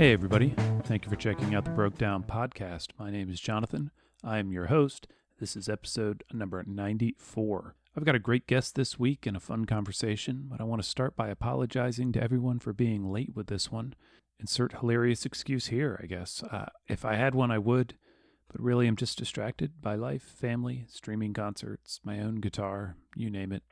Hey, everybody. Thank you for checking out the Broke Down podcast. My name is Jonathan. I am your host. This is episode number 94. I've got a great guest this week and a fun conversation, but I want to start by apologizing to everyone for being late with this one. Insert hilarious excuse here, I guess. Uh, if I had one, I would, but really I'm just distracted by life, family, streaming concerts, my own guitar, you name it.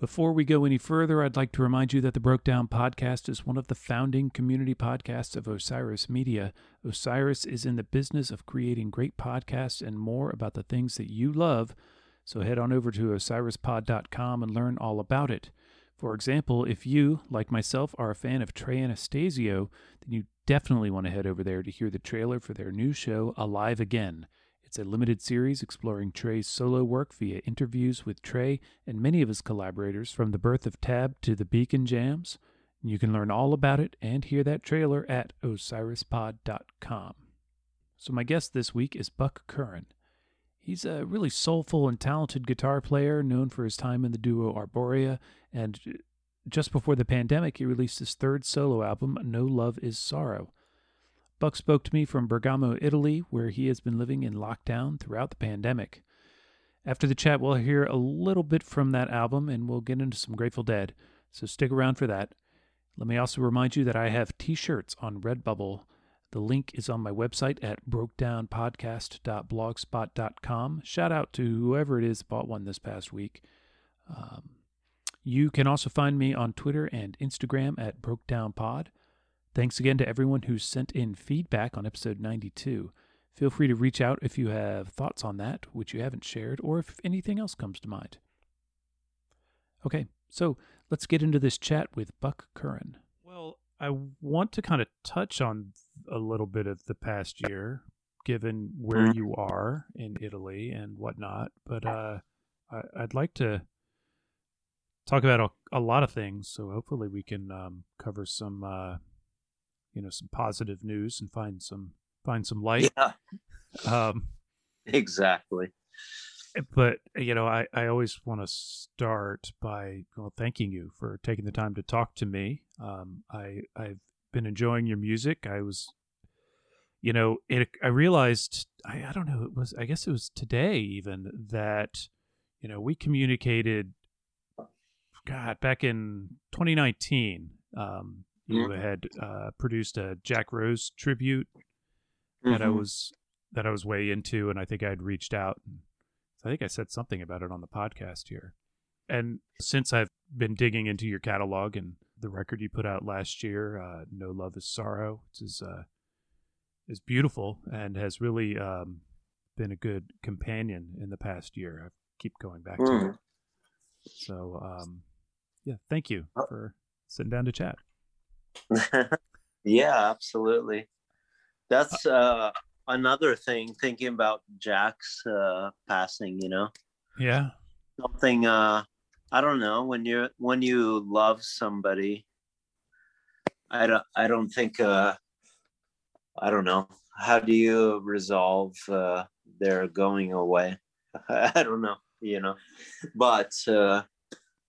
Before we go any further, I'd like to remind you that the Broke Down podcast is one of the founding community podcasts of Osiris Media. Osiris is in the business of creating great podcasts and more about the things that you love. So head on over to osirispod.com and learn all about it. For example, if you, like myself, are a fan of Trey Anastasio, then you definitely want to head over there to hear the trailer for their new show, Alive Again. It's a limited series exploring Trey's solo work via interviews with Trey and many of his collaborators from the birth of Tab to the Beacon Jams. You can learn all about it and hear that trailer at osirispod.com. So, my guest this week is Buck Curran. He's a really soulful and talented guitar player known for his time in the duo Arborea, and just before the pandemic, he released his third solo album, No Love Is Sorrow. Buck spoke to me from Bergamo, Italy, where he has been living in lockdown throughout the pandemic. After the chat, we'll hear a little bit from that album and we'll get into some Grateful Dead, so stick around for that. Let me also remind you that I have t shirts on Redbubble. The link is on my website at brokedownpodcast.blogspot.com. Shout out to whoever it is bought one this past week. Um, you can also find me on Twitter and Instagram at BrokedownPod. Thanks again to everyone who sent in feedback on episode 92. Feel free to reach out if you have thoughts on that, which you haven't shared, or if anything else comes to mind. Okay, so let's get into this chat with Buck Curran. Well, I want to kind of touch on a little bit of the past year, given where Mhm. you are in Italy and whatnot. But uh, I, I'd like to talk about a, a lot of things. So hopefully we can um, cover some, uh, you know, some positive news and find some find some light. Yeah, Um, exactly. but you know, I, I always want to start by well thanking you for taking the time to talk to me. Um, I I've been enjoying your music. I was, you know, it. I realized I I don't know. It was I guess it was today even that, you know, we communicated. God, back in 2019, um, you had uh, produced a Jack Rose tribute that I Mhm. was that I was way into, and I think I had reached out. And I think I said something about it on the podcast here. And since I've been digging into your catalog and the record you put out last year, uh, "No Love Is Sorrow," is uh, is beautiful and has really um, been a good companion in the past year. I keep going back to Mm. it. So, um, yeah, thank you Oh. for sitting down to chat. yeah, absolutely. That's uh, another thing. Thinking about Jack's uh, passing, you know, Yeah, something. Uh, I don't know when you're when you love somebody. I don't. I don't think. Uh, I don't know. How do you resolve uh, their going away? I don't know. You know, but uh,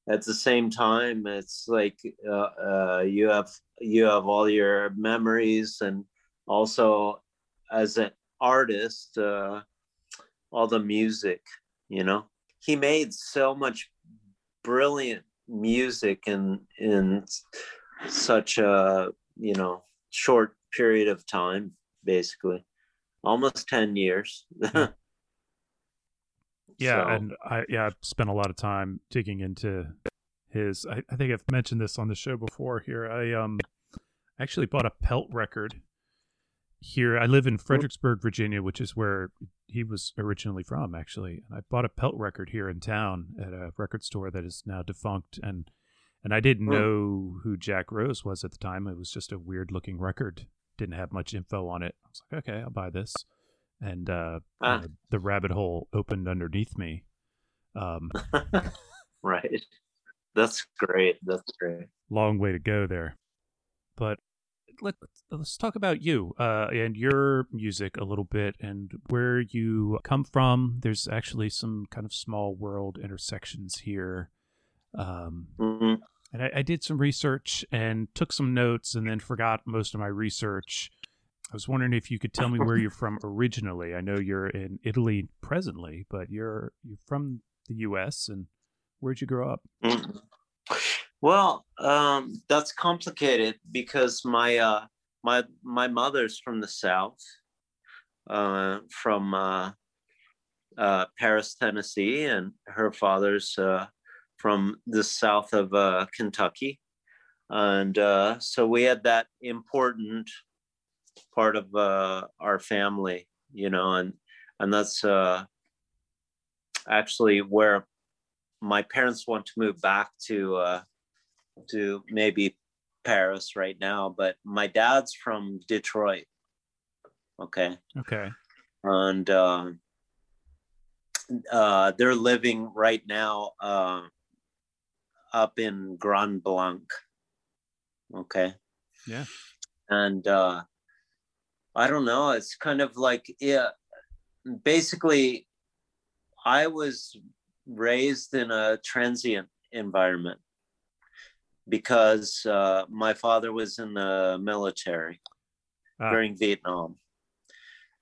at the same time, it's like uh, uh, you have you have all your memories, and also as an artist, uh, all the music. You know, he made so much brilliant music in in such a you know short period of time basically almost 10 years Yeah. So, and I yeah, I've spent a lot of time digging into his I, I think I've mentioned this on the show before here. I um actually bought a pelt record here. I live in Fredericksburg, Virginia, which is where he was originally from actually. And I bought a pelt record here in town at a record store that is now defunct and and I didn't know who Jack Rose was at the time. It was just a weird looking record. Didn't have much info on it. I was like, okay, I'll buy this. And uh, Ah. uh, the rabbit hole opened underneath me. Um, right that's great that's great long way to go there. But let, let's talk about you uh, and your music a little bit and where you come from. There's actually some kind of small world intersections here. Um, Mhm. And I, I did some research and took some notes, and then forgot most of my research. I was wondering if you could tell me where you're from originally. I know you're in Italy presently, but you're you're from the U.S. and where'd you grow up? Mhm. Well, um, that's complicated because my uh, my my mother's from the south, uh, from uh, uh, Paris, Tennessee, and her father's uh, from the south of uh, Kentucky, and uh, so we had that important part of uh, our family, you know, and and that's uh, actually where my parents want to move back to uh, to maybe Paris right now, but my dad's from Detroit. Okay, Okay. and uh, uh, they're living right now uh, up in Grand Blanc. Okay. Yeah. And uh, I don't know. It's kind of like yeah. Basically, I was raised in a transient environment because uh, my father was in the military Ah. during Vietnam,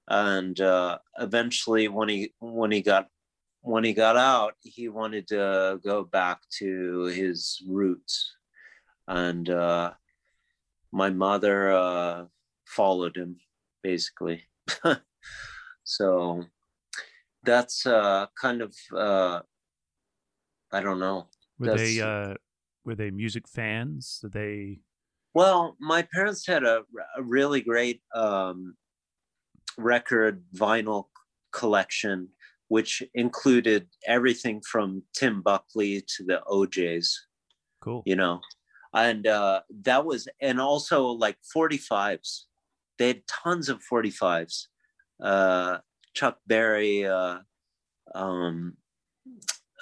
and uh, eventually, when he when he got when he got out, he wanted to go back to his roots, and uh, my mother uh, followed him basically. so that's uh, kind of uh, I don't know. Were they uh, were they music fans? Did they? Well, my parents had a, a really great um, record vinyl collection, which included everything from Tim Buckley to the O'Jays, Cool. you know, and uh, that was, and also like 45s. They had tons of 45s. Uh, Chuck Berry, uh, um,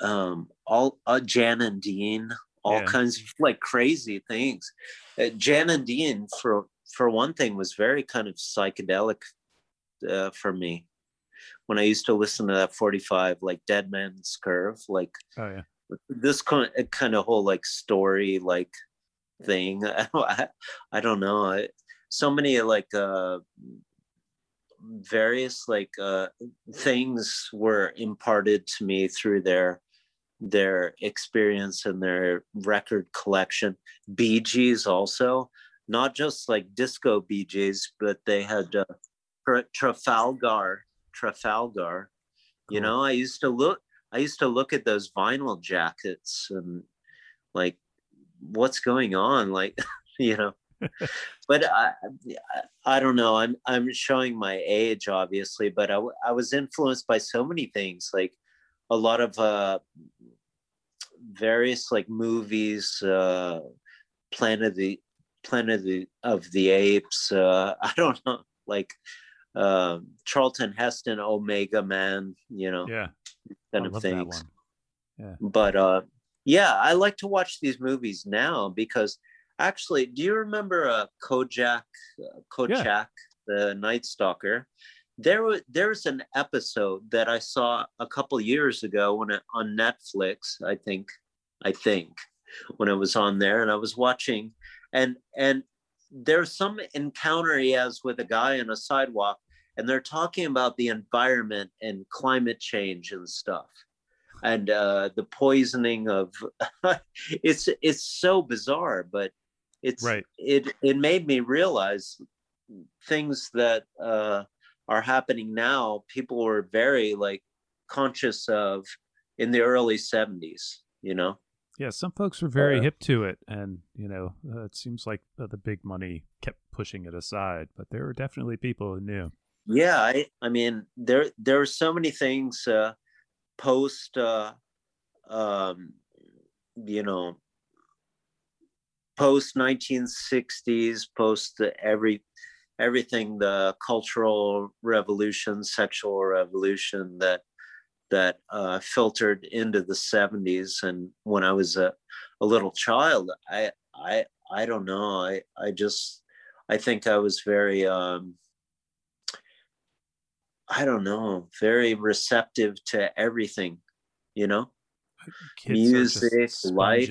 um, all uh, Jan and Dean, all Yeah. kinds of like crazy things. Uh, Jan and Dean, for for one thing, was very kind of psychedelic uh, for me. When I used to listen to that 45, like Dead Man's Curve, like Oh yeah. this kind kind of whole like story like thing. I, I don't know. I, so many like uh various like uh things were imparted to me through their their experience and their record collection. Bee Gees also, not just like disco Bee Gees, but they had uh, Tra- Trafalgar, Trafalgar. You know, I used to look, I used to look at those vinyl jackets and like, what's going on? Like, you know. But I, I, don't know. I'm I'm showing my age, obviously, but I, I was influenced by so many things, like a lot of uh, various like movies, uh, Planet of the Planet of the, of the Apes. Uh, I don't know, like uh, Charlton Heston, Omega Man, you know, Yeah. kind I of things. one. But uh, yeah, I like to watch these movies now because actually, do you remember uh, Kolchak, uh, Kolchak, the Night Stalker? There was there's an episode that I saw a couple years ago when it, on Netflix. I think, I think, when it was on there, and I was watching, and and there's some encounter he has with a guy on a sidewalk, and they're talking about the environment and climate change and stuff and uh, the poisoning of it's it's so bizarre but it's Right. it it made me realize things that uh, are happening now people were very like conscious of in the early 70s you know Yeah, some folks were very Uh, hip to it, and you know, uh, it seems like uh, the big money kept pushing it aside. But there were definitely people who knew. yeah i i mean there there are so many things uh post uh um you know post 1960s post every everything the cultural revolution sexual revolution that that uh, filtered into the 70s and when i was a, a little child i i i don't know i i just i think i was very um I don't know, very receptive to everything, you know? Kids Music, life.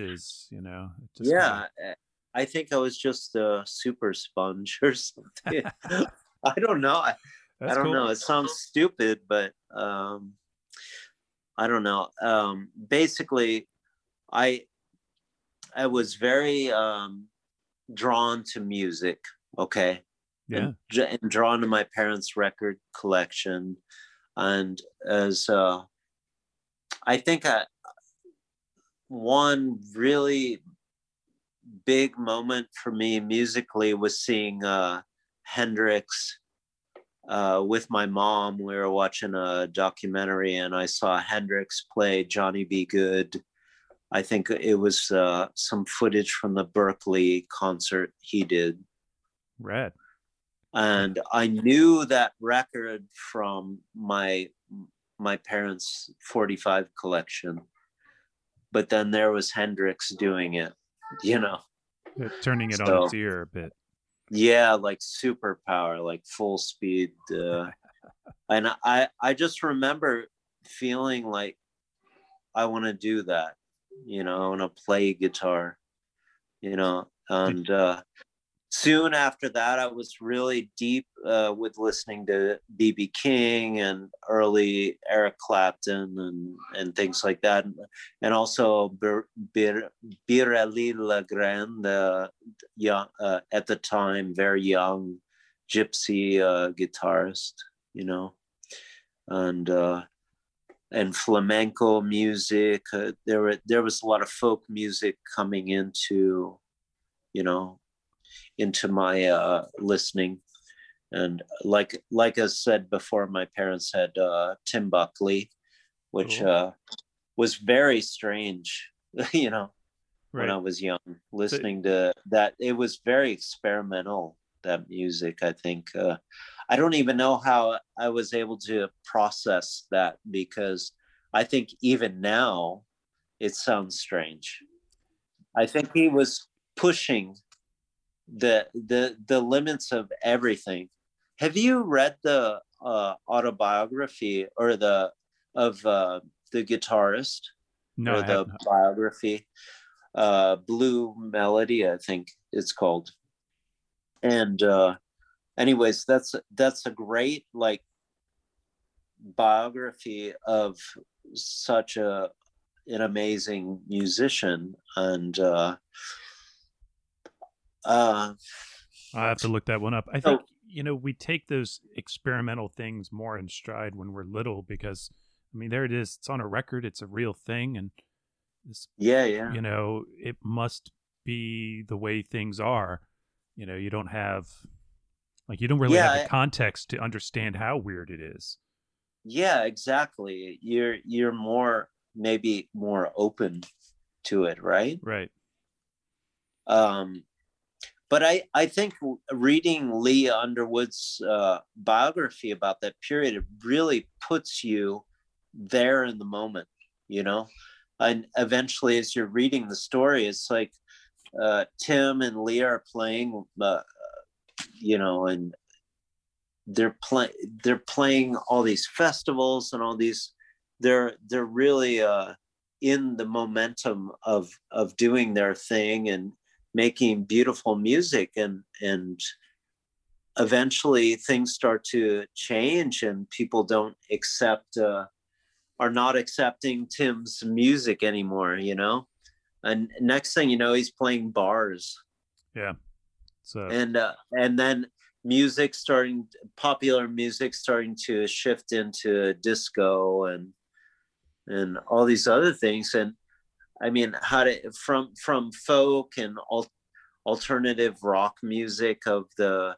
You know. yeah kinda- uh, i think i was just a super sponge or something i don't know i, I don't cool. know it sounds stupid but um i don't know um basically i i was very um drawn to music okay Yeah. and, and drawn to my parents record collection and as uh i think I, one really big moment for me musically was seeing uh hendrix uh with my mom we were watching a documentary and i saw hendrix play Johnny B. Goode i think it was uh some footage from the berkeley concert he did Rad. and I knew that record from my my parents' 45 collection. But then there was Hendrix doing it, you know. Uh, Turning it on So- its ear a bit. Yeah, like superpower, like full speed. Uh, and I I just remember feeling like I want to do that, you know, I want to play guitar, you know, and uh, soon after that, I was really deep uh, with listening to BB King and early Eric Clapton and and things like that, and also Bir- Bir- Biréli Lagrène, the young uh, at the time very young gypsy uh, guitarist, you know, and uh, and flamenco music. Uh, there were there was a lot of folk music coming into, you know, into my uh, listening. And like like I said before, my parents had uh, Tim Buckley, which Cool. uh, was very strange, you know, Right. when I was young, listening to that. It was very experimental, that music, I think. Uh, I don't even know how I was able to process that because I think even now it sounds strange. I think he was pushing the the the limits of everything. Have you read the uh, autobiography or the of uh, the guitarist? no, or the biography uh blue melody i think it's called and uh anyways that's that's a great like biography of such a an amazing musician and uh uh I have to look that one up. I So- think you know we take those experimental things more in stride when we're little because I mean there it is. It's on a record. It's a real thing, and this yeah yeah you know it must be the way things are. You know you don't have like you don't really Yeah, have the context to understand how weird it is. yeah exactly you're you're more maybe more open to it right Right. um but i i think reading lee underwood's uh biography about that period it really puts you there in the moment you know? And eventually as you're reading the story it's like uh tim and lee are playing uh, you know and they're playing they're playing all these festivals and all these they're they're really uh in the momentum of of doing their thing and making beautiful music and and eventually things start to change and people don't accept uh are not accepting tim's music anymore you know? And next thing you know he's playing bars. Yeah. So and uh, and then music starting popular music starting to shift into disco and and all these other things. And i mean how to from from folk and al- alternative rock music of the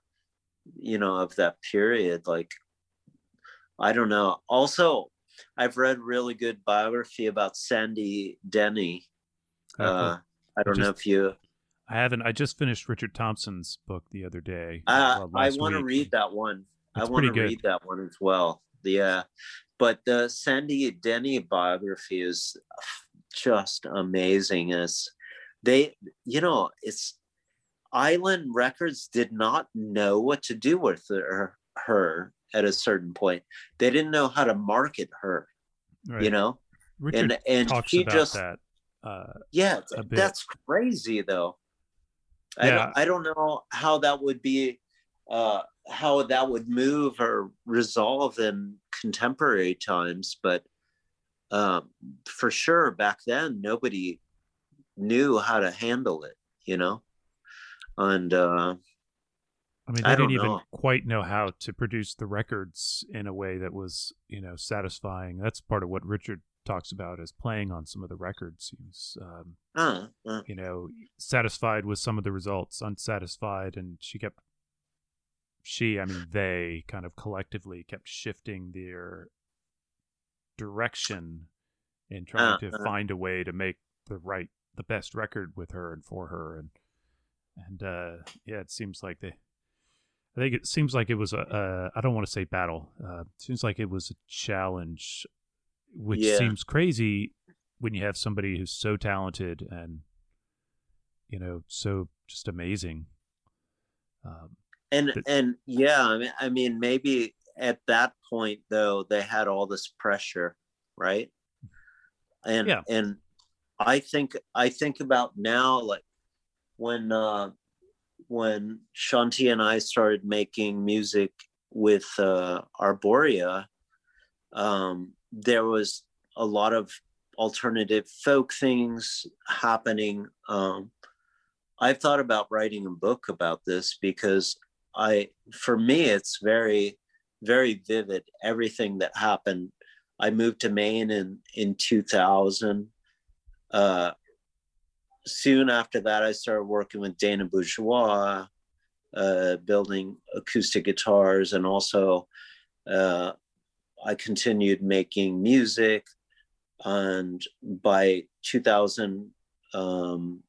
you know of that period like i don't know also i've read really good biography about sandy denny uh, uh, i don't know Just- if you I haven't. I just finished Richard Thompson's book the other day. Uh, well, I want to read that one. It's I want to read that one as well. Yeah, but the Sandy Denny biography is just amazing. It's they, you know, it's Island Records did not know what to do with her, her at a certain point. They didn't know how to market her. Right. You know, Richard and and talks he about just that. Uh, yeah that's crazy though I, Yeah. don't, I don't know how that would be uh how that would move or resolve in contemporary times but um for sure back then nobody knew how to handle it you know and uh I mean, they don't didn't even know. quite know how to produce the records in a way that was, you know, satisfying. That's part of what Richard talks about as playing on some of the records. He was, um, uh, uh, you know, satisfied with some of the results, unsatisfied, and she kept, she, I mean, they kind of collectively kept shifting their direction in trying Uh, to uh. find a way to make the right, the best record with her and for her, and and uh, yeah, it seems like they. I think it seems like it was a. Uh, I don't want to say battle. Uh, seems like it was a challenge, which Yeah. seems crazy when you have somebody who's so talented and, you know, so just amazing. Um, and Th- and yeah I mean, I mean maybe at that point though they had all this pressure right and Yeah. and i think i think about now like when uh when shanti and i started making music with uh arborea um there was a lot of alternative folk things happening um i've thought about writing a book about this because I for me it's very very vivid everything that happened. I moved to Maine in in 2000. Uh, soon after that, I started working with Dana Bourgeois, uh, building acoustic guitars, and also uh, I continued making music. And by 2000, um,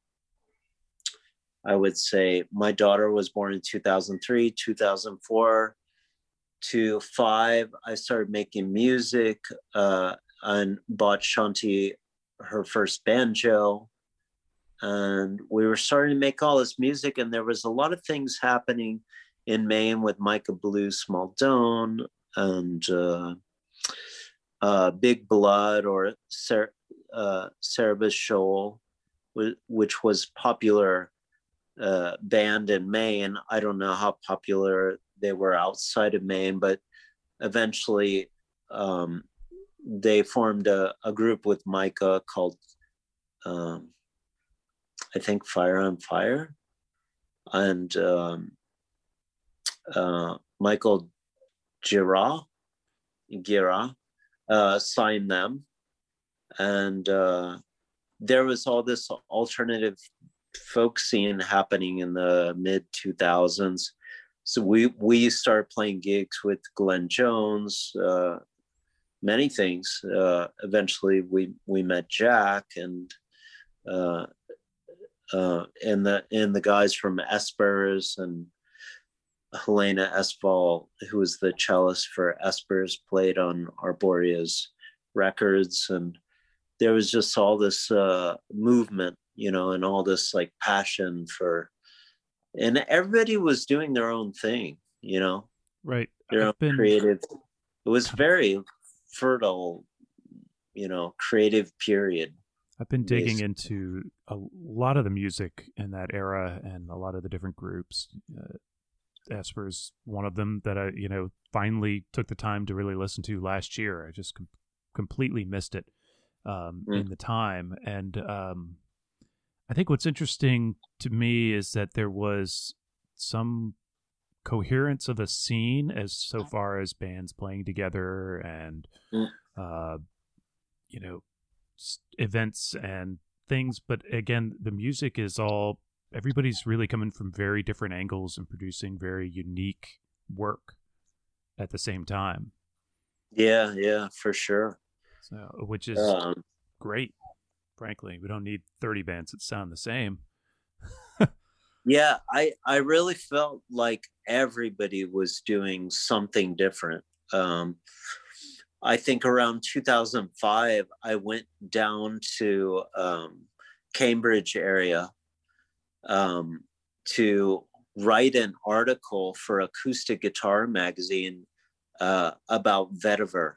I would say my daughter was born in 2003, 2004 to five. I started making music uh, and bought Shanti her first banjo. And we were starting to make all this music, and there was a lot of things happening in Maine with Micah Blue Small Smaldone and uh, uh, Big Blood or Cer- uh, Cerberus Shoal, wh- which was popular uh, band in Maine. I don't know how popular they were outside of Maine, but eventually um, they formed a, a group with Micah called, um, I think, Fire on Fire. And um, uh, Michael Gira, Gira uh, signed them. And uh, there was all this alternative folk scene happening in the mid 2000s. So we we started playing gigs with Glenn Jones, uh, many things. Uh, eventually, we we met Jack and uh, uh, and the and the guys from Espers and Helena Espvall, who was the cellist for Espers, played on Arborea's records, and there was just all this uh, movement you know, and all this like passion for, and everybody was doing their own thing, you know, right. their own I've been, creative. It was very fertile, you know, creative period. I've been digging into a lot of the music in that era and a lot of the different groups. Uh, Esper's one of them that I, you know, finally took the time to really listen to last year. I just com- completely missed it um, Mm. in the time. And um, I think what's interesting to me is that there was some coherence of a scene as so far as bands playing together and Mm. uh, you know events and things but again the music is all everybody's really coming from very different angles and producing very unique work at the same time Yeah, yeah, for sure. so which is Um, great frankly we don't need 30 bands that sound the same yeah, I I really felt like everybody was doing something different. Um, I think around 2005, I went down to um, Cambridge area um, to write an article for Acoustic Guitar Magazine uh, about vetiver,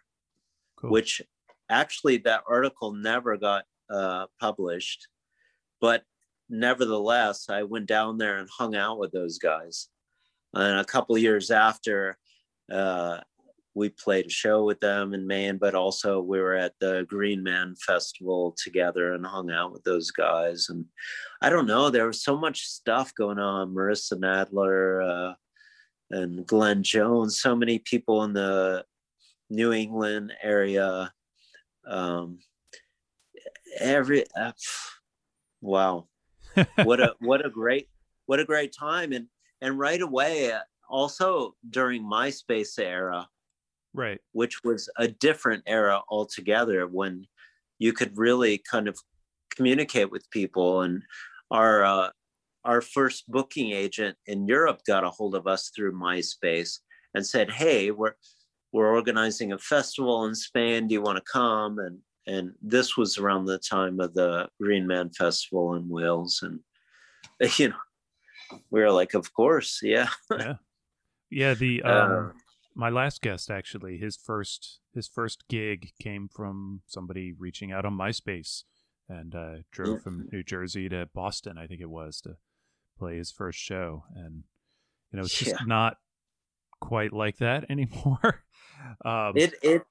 Cool. which actually that article never got uh, published, but nevertheless, I went down there and hung out with those guys. And a couple years after, uh, we played a show with them in Maine, but also we were at the Green Man Festival together and hung out with those guys. And I don't know, there was so much stuff going on. Marissa Nadler uh, and Glenn Jones, so many people in the New England area. Um, every uh, wow, what a what a great what a great time. And and right away uh, also during MySpace era right. which was a different era altogether when you could really kind of communicate with people. And our uh, our first booking agent in Europe got a hold of us through MySpace and said hey we're we're organizing a festival in Spain. Do you want to come? And and this was around the time of the Green Man Festival in Wales and you know we were like of course yeah yeah yeah the um, uh, my last guest actually his first his first gig came from somebody reaching out on myspace and uh, drove yeah. from new jersey to boston i think it was to play his first show and you know it's just yeah. not quite like that anymore um, it it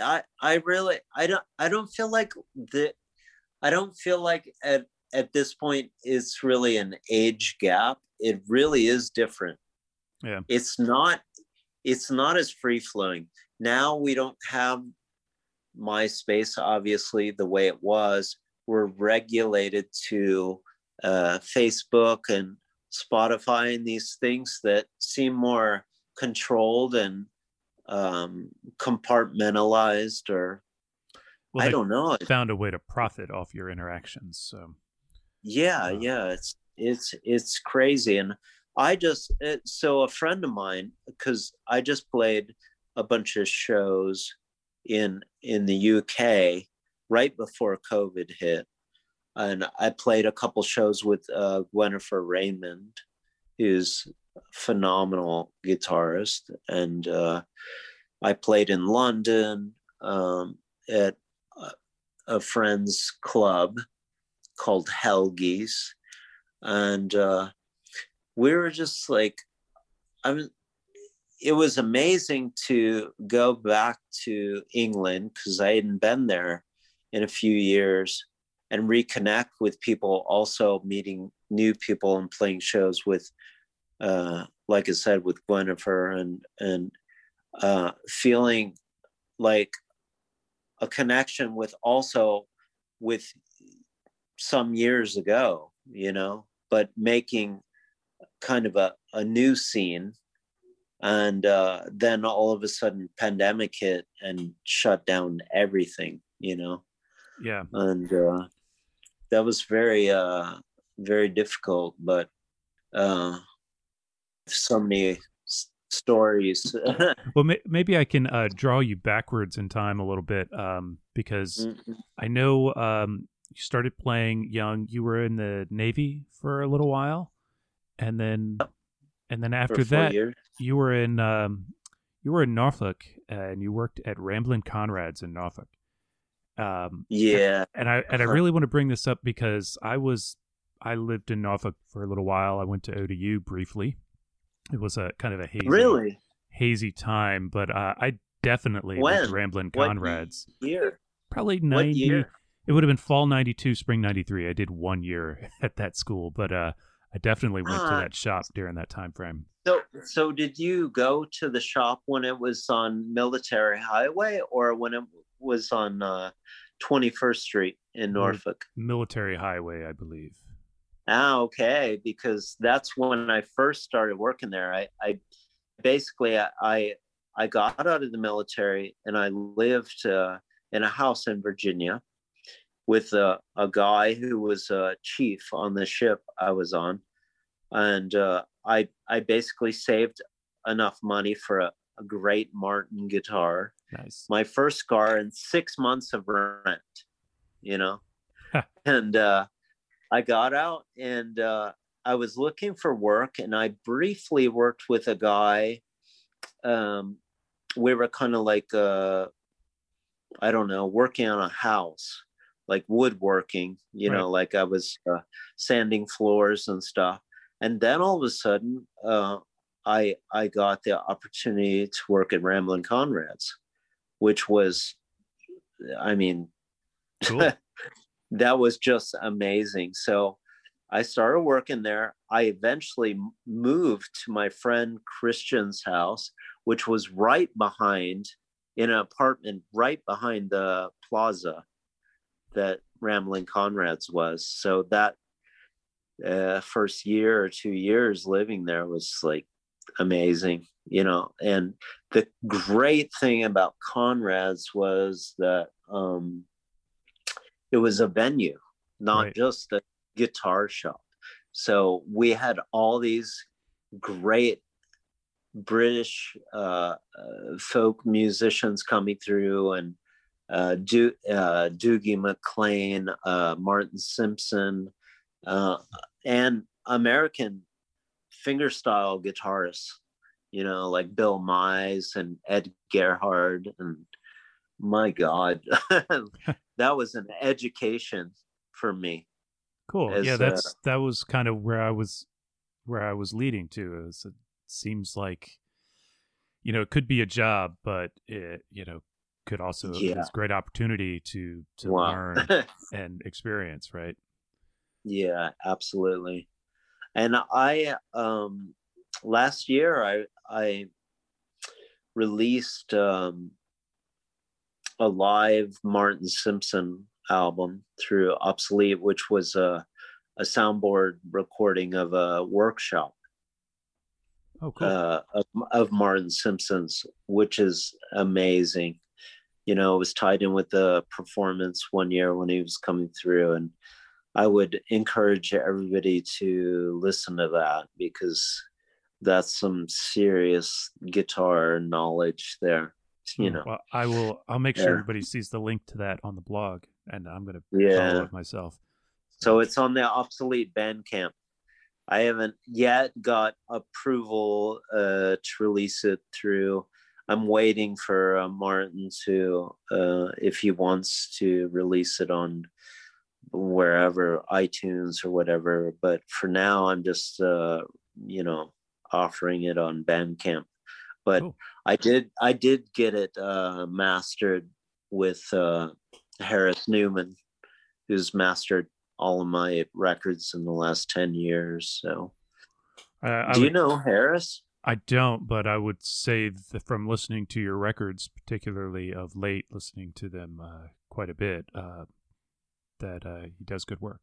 i i really i don't i don't feel like the i don't feel like at at this point it's really an age gap it really is different yeah it's not it's not as free flowing. Now we don't have MySpace, obviously, the way it was. We're regulated to uh, Facebook and Spotify and these things that seem more controlled and um, compartmentalized or well, I don't know. Found a way to profit off your interactions. So yeah, uh, yeah, it's it's it's crazy, and I just it, eh, so a friend of mine because I just played a bunch of shows in in the UK right before COVID hit, and I played a couple shows with uh, Gwenifer Raymond, who's phenomenal guitarist, and uh, I played in London um, at a, friend's club called Helgies, and uh, we were just like, I mean, it was amazing to go back to England because I hadn't been there in a few years and reconnect with people, also meeting new people and playing shows with, uh, like I said, with Gwenifer and and uh, feeling like a connection with also with some years ago, you know, but making kind of a, a new scene. And uh, then all of a sudden pandemic hit and shut down everything you know? Yeah. And uh, that was very uh, very difficult but uh, so many s- stories well may- maybe i can uh, draw you backwards in time a little bit um, because mm-hmm. i know um, you started playing young you were in the navy for a little while and then and then after that years. you were in um, you were in Norfolk and you worked at Ramblin' Conrad's in Norfolk. Um, yeah, and, and I and I uh-huh. really want to bring this up because I was I lived in Norfolk for a little while. I went to ODU briefly. It was a kind of a hazy, really hazy time, but uh, I definitely when? to Ramblin' Conrad's. What year? Probably ninety. It would have been fall ninety two, spring ninety three. I did one year at that school, but uh, I definitely went uh, to that shop during that time frame. So, so did you go to the shop when it was on Military Highway or when it was on uh, 21st Street in Norfolk? Military Highway, I believe. Ah, okay. Because that's when I first started working there. I, I basically I I got out of the military and I lived uh, in a house in Virginia with a, a guy who was a chief on the ship I was on, and uh, I I basically saved enough money for a, a great Martin guitar. Nice. My first car and six months of rent, you know, and uh, I got out and uh, I was looking for work, and I briefly worked with a guy. Um, we were kind of like uh, I don't know, working on a house, like woodworking, you Right. know, like I was uh, sanding floors and stuff. And then all of a sudden, uh, I I got the opportunity to work at Ramblin' Conrad's, which was, I mean, Cool. that was just amazing. So I started working there. I eventually moved to my friend Christian's house, which was right behind in an apartment right behind the plaza that Ramblin' Conrad's was. So that uh, first year or two years living there was like amazing, you know. And the great thing about Conrad's was that um, it was a venue, not Right. just a guitar shop. So we had all these great British uh, uh, folk musicians coming through, and uh, Do- uh, Dougie MacLean, uh, Martin Simpson, uh, and American fingerstyle guitarists. You know, like Bill Mize and Ed Gerhard, and my God, that was an education for me. Cool. as, yeah, uh, that's that was kind of where I was where I was leading to. Is it seems like you know it could be a job, but it you know could also Yeah. it's a great opportunity to to Wow. learn and experience. Right. Yeah, absolutely. And I um last year I I released um a live Martin Simpson album through Obsolete, which was a a soundboard recording of a workshop Oh, cool. uh, of, of Martin Simpson's, which is amazing. You know, it was tied in with the performance one year when he was coming through, and I would encourage everybody to listen to that because that's some serious guitar knowledge there. You know, Well, I will. I'll make sure Yeah. everybody sees the link to that on the blog, and I'm going to Yeah. follow it myself. So it's on the obsolete Bandcamp. I haven't yet got approval uh, to release it through. I'm waiting for uh, Martin to, uh, if he wants to release it on wherever iTunes or whatever. But for now, I'm just, uh, you know, offering it on Bandcamp. But Cool. I did, I did get it uh, mastered with uh, Harris Newman, who's mastered all of my records in the last 10 years. So, I, I do you know Harris? I don't, but I would say from listening to your records, particularly of late, listening to them uh, quite a bit, uh, that uh, he does good work.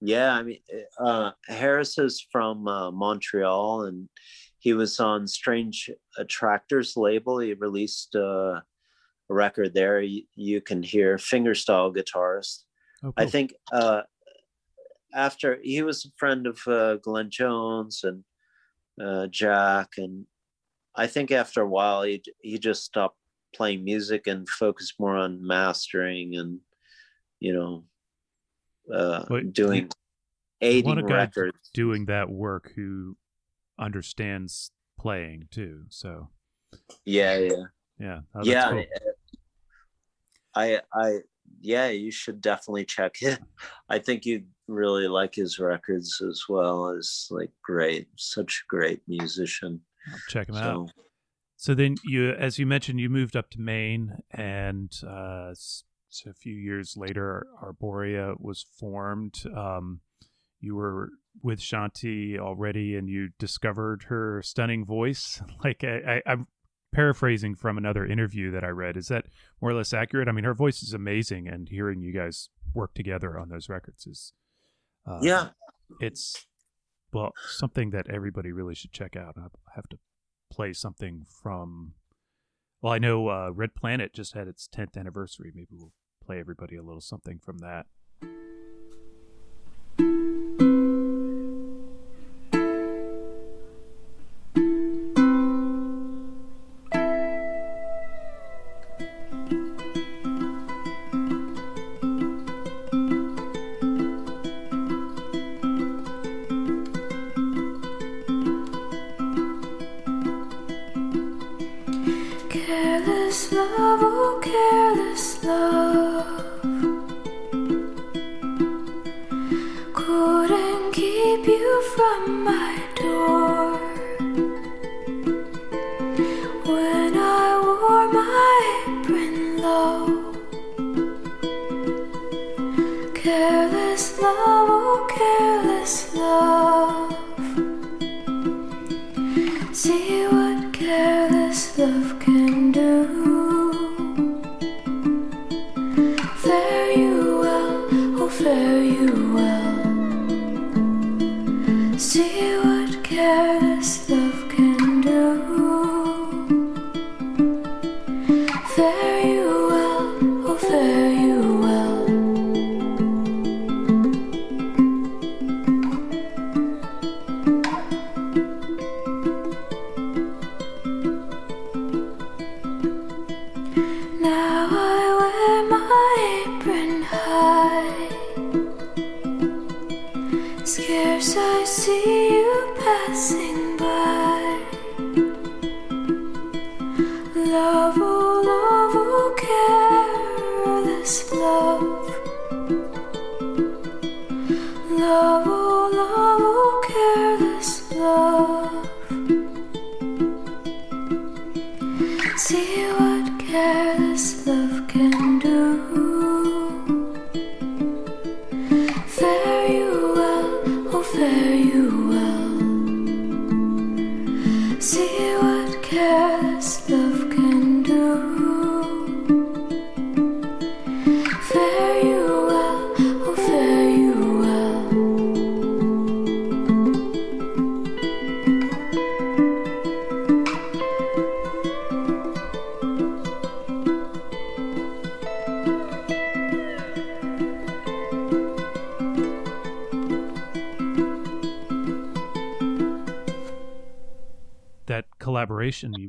Yeah, I mean, uh, Harris is from uh, Montreal and he was on Strange Attractors label. He released uh, a record there. You, you can hear fingerstyle guitarist. Oh, I think uh, after he was a friend of uh, Glenn Jones and uh, Jack, and I think after a while he he just stopped playing music and focused more on mastering and you know uh, doing aiding records. doing that work who understands playing too. So Yeah, yeah, yeah, oh, yeah. cool. I I yeah, you should definitely check it. I think you'd really like his records as well as like great, such a great musician. I'll check him out. So So then you, as you mentioned, you moved up to Maine, and uh, so a few years later, Arborea was formed. Um, you were with Shanti already, and you discovered her stunning voice. Like I, I, I'm paraphrasing from another interview that I read. Is that more or less accurate? I mean, her voice is amazing, and hearing you guys work together on those records is, uh, yeah, it's well something that everybody really should check out. I have to play something from. Well, I know uh, Red Planet just had its 10th anniversary. Maybe we'll play everybody a little something from that.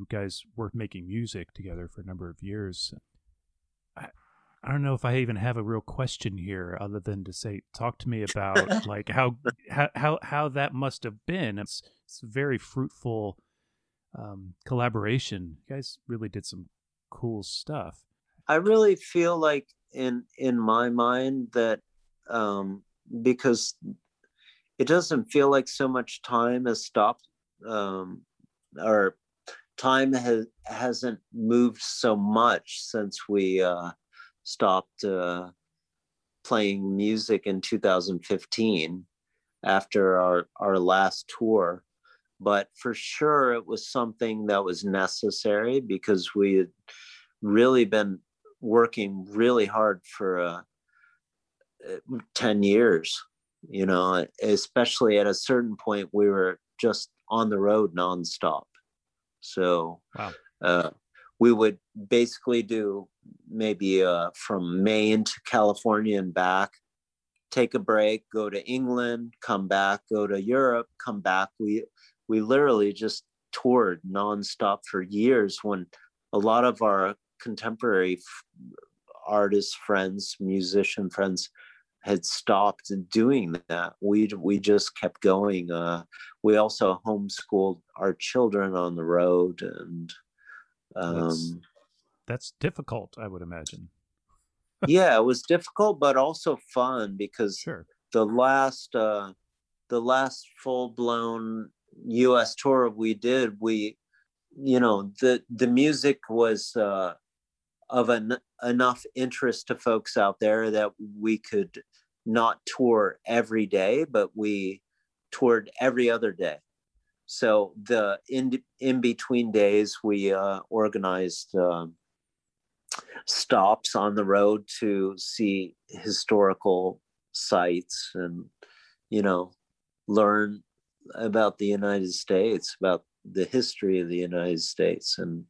Guys were making music together for a number of years. I, I don't know if I even have a real question here, other than to say, talk to me about like how how how, how that must have been. It's, it's a very fruitful um, collaboration. You guys really did some cool stuff. I really feel like in in my mind that um, because it doesn't feel like so much time has stopped um, or time has hasn't moved so much since we uh, stopped uh, playing music in 2015 after our our last tour. But for sure it was something that was necessary because we had really been working really hard for uh, uh, 10 years you know especially at a certain point we were just on the road nonstop so Wow. uh, we would basically do maybe uh, from maine to california and back take a break go to england come back go to europe come back we we literally just toured nonstop for years when a lot of our contemporary f- artist friends musician friends had stopped doing that we we just kept going uh we also homeschooled our children on the road and That's- um That's difficult, I would imagine. yeah it was difficult but also fun because Sure. the last uh the last full blown US tour we did we you know the the music was uh of an, enough interest to folks out there that we could not tour every day but we toured every other day. So the in in between days we uh organized um stops on the road to see historical sites and you know learn about the united states about the history of the united states and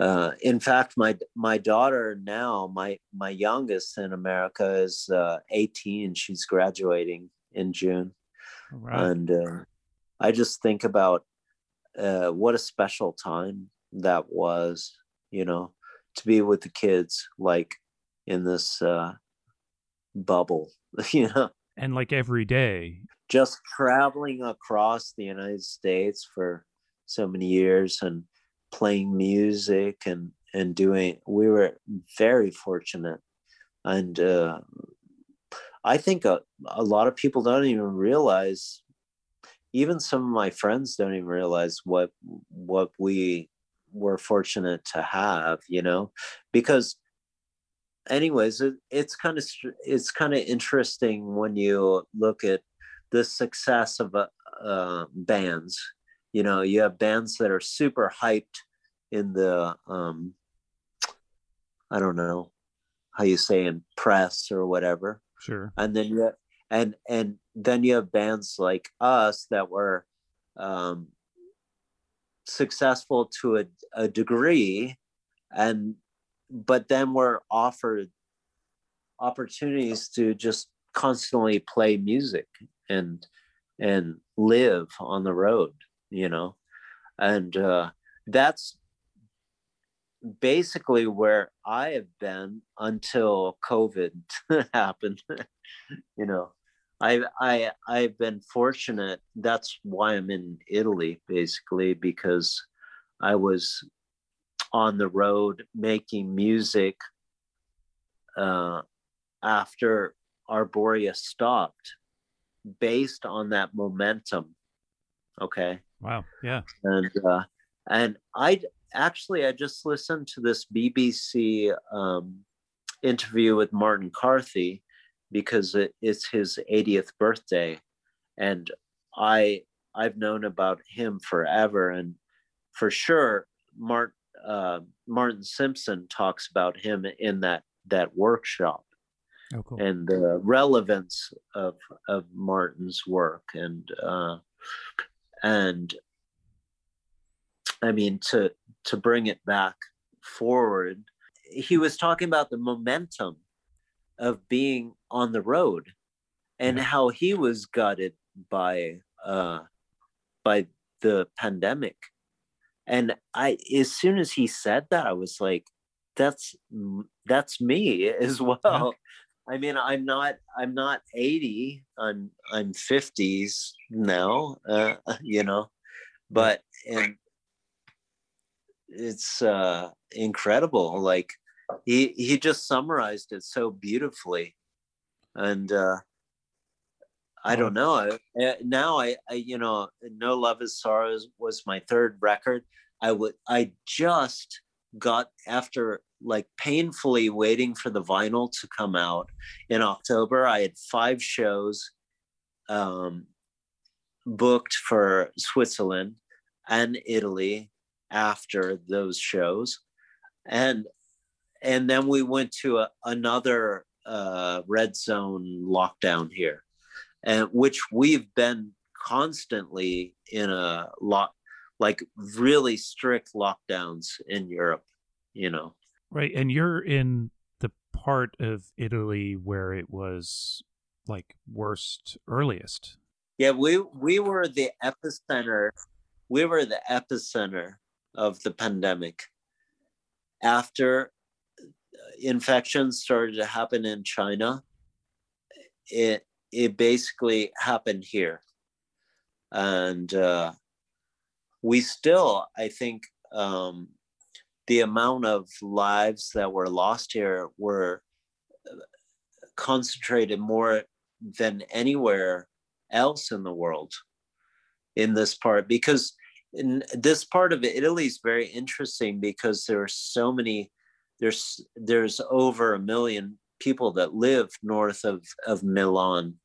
uh, in fact my my daughter now my my youngest in america is uh, 18 she's graduating in june right. and uh, i just think about uh, what a special time that was you know to be with the kids like in this uh, bubble you know and like every day. just traveling across the united states for so many years and playing music and and doing we were very fortunate. And uh, i think a, a lot of people don't even realize even some of my friends don't even realize what what we were fortunate to have you know? Because anyways it, it's kind of it's kind of interesting when you look at the success of uh, uh, bands you know you have bands that are super hyped in the um i don't know how you say in press or whatever. Sure. And then you have, and and then you have bands like us that were um successful to a, a degree and but then we're offered opportunities to just constantly play music and and live on the road you know and uh that's basically where i have been until covid happened you know I I I've been fortunate. That's why I'm in Italy, basically, because I was on the road making music uh, after Arborea stopped, based on that momentum. Okay. Wow. Yeah. And uh, and I actually I just listened to this BBC um, interview with Martin Carthy because it, it's his 80th birthday and i i've known about him forever and for sure Mart, uh, martin simpson talks about him in that that workshop oh, cool. and the relevance of of martin's work and uh, and i mean to to bring it back forward he was talking about the momentum of being on the road and yeah. how he was gutted by uh by the pandemic and i as soon as he said that i was like that's that's me as well. I mean i'm not i'm not 80 i'm i'm 50s now uh, you know but and it's uh incredible like he he just summarized it so beautifully. And uh i don't know now I, I you know no love is Sorrow was my third record. I would i just got after like painfully waiting for the vinyl to come out in october i had five shows um booked for switzerland and italy after those shows and and then we went to a, another uh, red zone lockdown here, and which we've been constantly in a lot, like really strict lockdowns in Europe. You know, right? And you're in the part of Italy where it was like worst, earliest. Yeah, we we were the epicenter. We were the epicenter of the pandemic. After infections started to happen in China, it it basically happened here, and uh, we still, I think, um, the amount of lives that were lost here were concentrated more than anywhere else in the world in this part because in this part of Italy is very interesting because there are so many there's there's over a million people that live north of of Milan,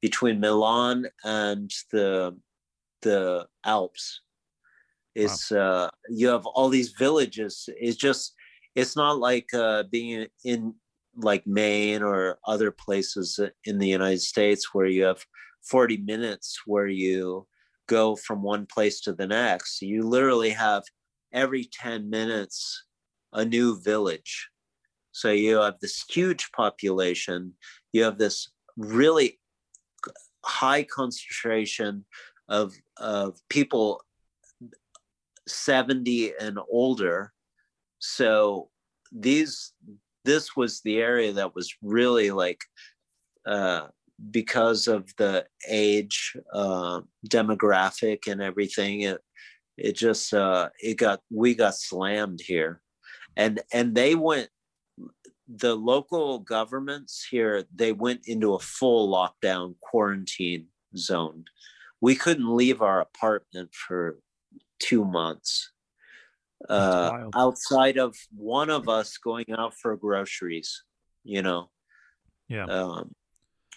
between Milan and the the Alps. It's wow. uh, you have all these villages. It's just it's not like uh, being in like Maine or other places in the United States where you have 40 minutes where you go from one place to the next. You literally have every 10 minutes a new village. So you have this huge population, you have this really high concentration of, of people 70 and older. So these this was the area that was really like uh, because of the age uh, demographic and everything it it just uh, it got we got slammed here and and they went the local governments here they went into a full lockdown quarantine zone we couldn't leave our apartment for two months. Uh, outside of one of us going out for groceries you know? Yeah. um,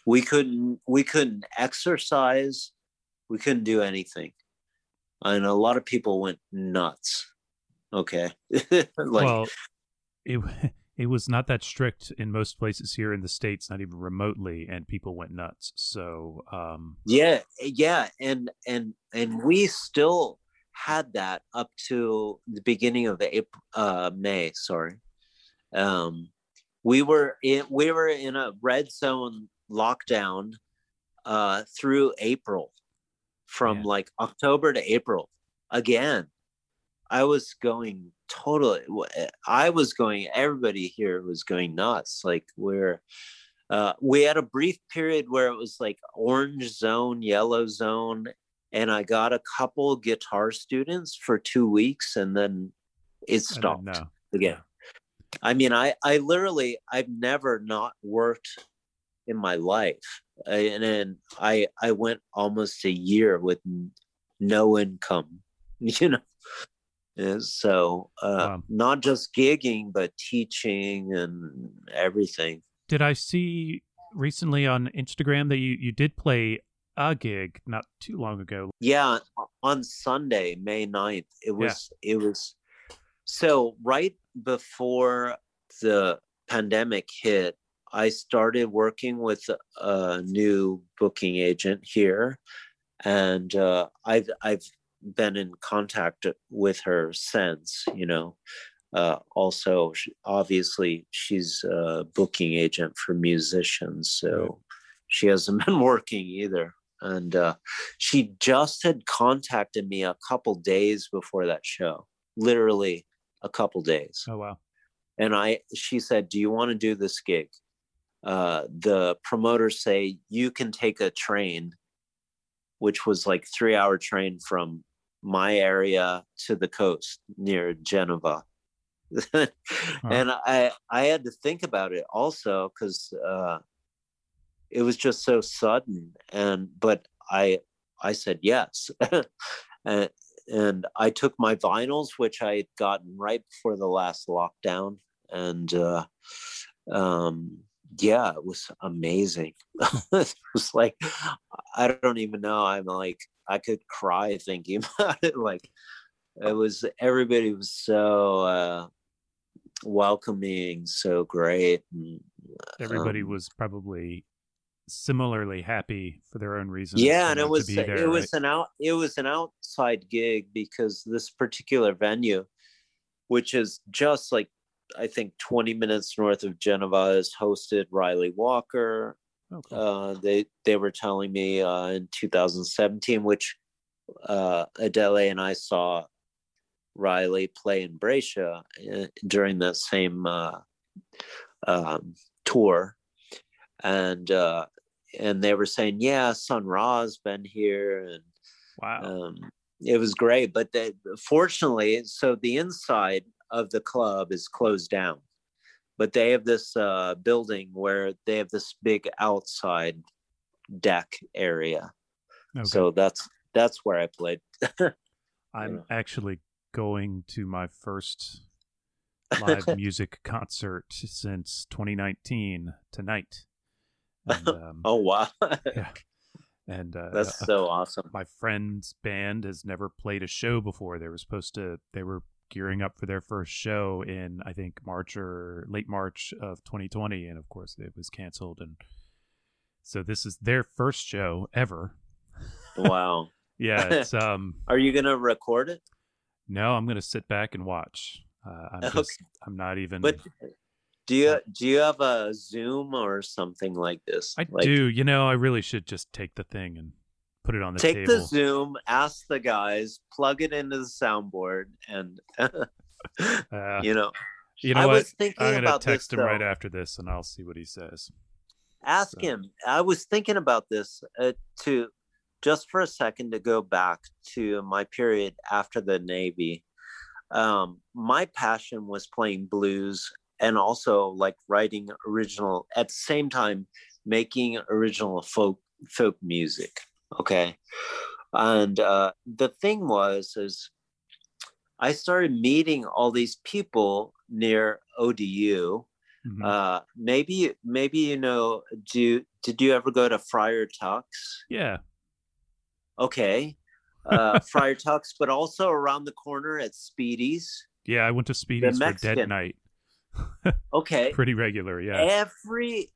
we couldn't we couldn't exercise. We couldn't do anything. And a lot of people went nuts okay? Like well, it it was not that strict in most places here in the states, not even remotely, and people went nuts. So, um, yeah yeah and and and we still had that up to the beginning of april uh may sorry um we were in we were in a red zone lockdown uh through april from Yeah. like october to april again i was going totally i was going everybody here was going nuts like we're uh, we had a brief period where it was like orange zone, yellow zone, and I got a couple guitar students for two weeks, and then it stopped again. I mean, I I literally I've never not worked in my life, and then I I went almost a year with no income, you know. And so uh, Wow. not just gigging, but teaching and everything. Did I see recently on Instagram that you you did play a gig not too long ago? Yeah, on Sunday, May 9th. It was it was so right before the pandemic hit, I started working with a new booking agent here and uh, I've I've been in contact with her since, you know. Uh, also, sh- obviously, she's a booking agent for musicians, so Right. she hasn't been working either. And uh, she just had contacted me a couple days before that show, literally a couple days Oh wow, and I she said, "Do you want to do this gig?" Uh, the promoters say you can take a train, which was like three hour train from my area to the coast near Geneva. and I I had to think about it also because uh, it was just so sudden and but I I said yes. and, and I took my vinyls, which I had gotten right before the last lockdown, and uh, um, yeah, it was amazing. it was like I don't even know. I'm like I could cry thinking about it. Like it was everybody was so uh, welcoming, so great. And, everybody um, was probably similarly happy for their own reasons. yeah and it was there, it was an out it was an outside gig because this particular venue which is just like i think 20 minutes north of geneva is hosted ryley walker Oh, cool. uh they they were telling me uh in 2017 which uh adele and i saw ryley play in brescia uh, during that same uh um tour and uh and they were saying yeah sun ra's been here and wow. um it was great but they, fortunately so the inside of the club is closed down but they have this uh building where they have this big outside deck area okay. so that's that's where i played I'm yeah. actually going to my first live music concert since 2019 tonight. And, um, oh wow yeah. And uh, that's uh, so awesome my friend's band has never played a show before. They were supposed to, they were gearing up for their first show in, I think, March or late March of 2020. And of course, it was canceled. And so this is their first show ever. wow Yeah. It's, um, are you gonna record it no, I'm going to sit back and watch. Uh, I'm Okay. just, I'm not even. but do you do you have a zoom or something like this I like, do. You know, I really should just take the thing and put it on the take table. the zoom ask the guys plug it into the soundboard and Uh, you know you know i what? was thinking I'm gonna text this him right after this, and I'll see what he says. ask so. him i was thinking about this uh, to just for a second to go back to my period after the navy um, my passion was playing blues and also like writing original at the same time making original folk folk music. Okay, and uh, the thing was is I started meeting all these people near ODU. Mhm. Uh, maybe maybe you know. Do did you ever go to Friar Tuck's? yeah. Okay, uh, Friar Tuck's, but also around the corner at Speedy's. Yeah. I went to Speedy's for Dead Night. Okay, Pretty regular. Yeah. every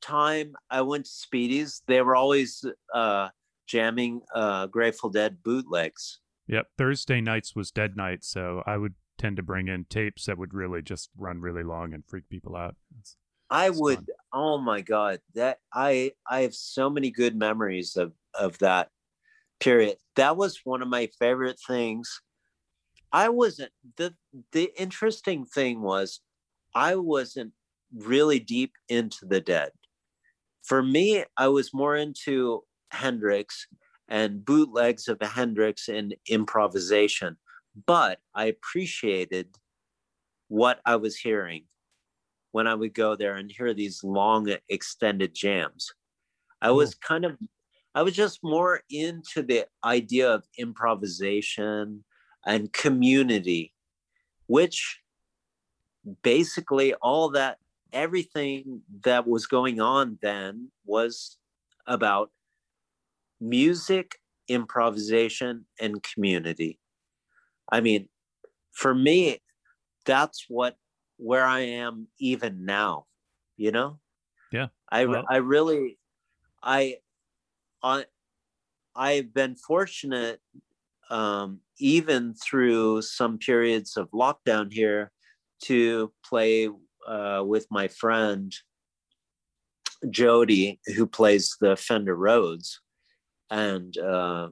time I went to Speedy's, they were always uh, jamming uh, Grateful Dead bootlegs. Yep. Thursday nights was Dead Night, so I would tend to bring in tapes that would really just run really long and freak people out. It's- I It's would. fun. Oh my god, that I I have so many good memories of of that period. That was one of my favorite things. I wasn't the the interesting thing was I wasn't really deep into the dead. For me, I was more into Hendrix and bootlegs of Hendrix and improvisation, but I appreciated what I was hearing when I would go there and hear these long extended jams. I hmm. was kind of I was just more into the idea of improvisation and community, which basically all that everything that was going on then was about music, improvisation, and community. I mean, for me, that's what where I am even now, you know? Yeah. I Well- I really I I I've been fortunate um even through some periods of lockdown here to play uh, with my friend Jody, who plays the Fender Rhodes, and uh,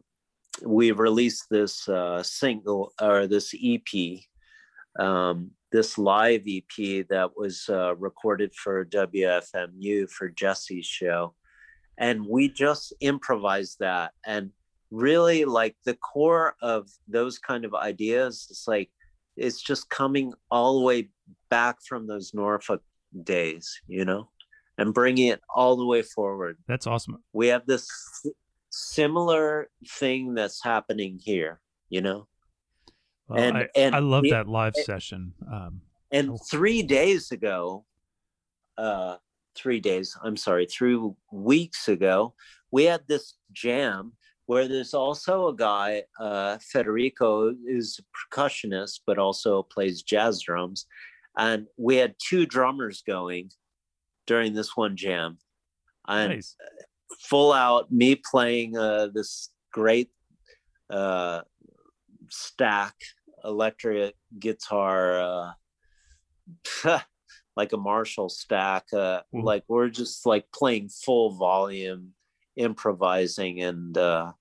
we released this uh, single or this EP, um, this live EP that was uh, recorded for WFMU for Jesse's show, and we just improvised that and really like the core of those kind of ideas. It's like it's just coming all the way back from those Norfolk days, you know, and bringing it all the way forward. That's awesome. We have this similar thing that's happening here, you know, Well, And- I, and I love that live session. Um, and Oh. three days ago, uh, three days, I'm sorry, three weeks ago, we had this jam where there's also a guy, uh, Federico, is a percussionist, but also plays jazz drums. And we had two drummers going during this one jam. And nice. full out me playing uh, this great uh, stack electric guitar uh, like a marshall stack uh, like we're just like playing full volume improvising and uh,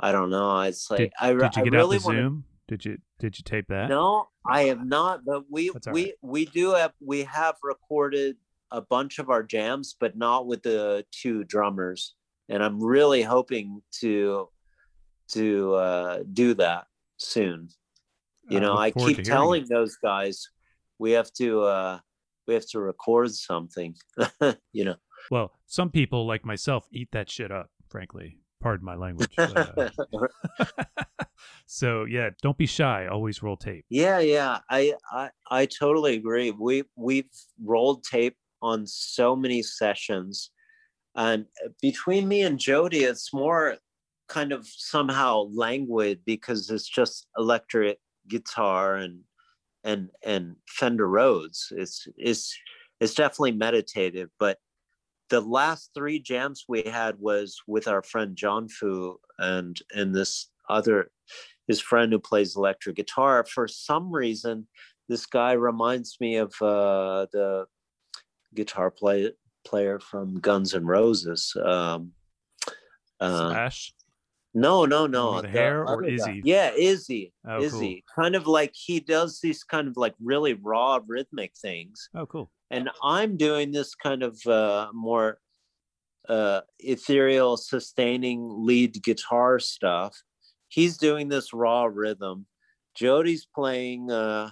i don't know it's like Did, i, did you I get really out the want to Zoom? Did you did you tape that? no, I have not. But we That's we right. we do have we have recorded a bunch of our jams, but not with the two drummers. And I'm really hoping to to uh, do that soon. You I know, look I keep telling it. those guys we have to uh, we have to record something. you know. Well, some people like myself eat that shit up. Frankly, pardon my language. but, uh, so yeah, don't be shy. Always roll tape. Yeah, yeah, I, I I totally agree. We we've rolled tape on so many sessions, and between me and Jody, it's more kind of somehow languid because it's just electric guitar and and and Fender Rhodes. It's it's it's definitely meditative, but the last three jams we had was with our friend John Fu and and this other his friend who plays electric guitar. For some reason, this guy reminds me of uh, the guitar play, player from Guns N' Roses. Um, uh, Slash. no, no, no. the hair or other guy. Izzy? Yeah, Izzy. Oh, Izzy. Kind of like he does these kind of like really raw rhythmic things Oh, cool. And I'm doing this kind of uh, more uh, ethereal, sustaining lead guitar stuff. He's doing this raw rhythm, Jody's playing, uh,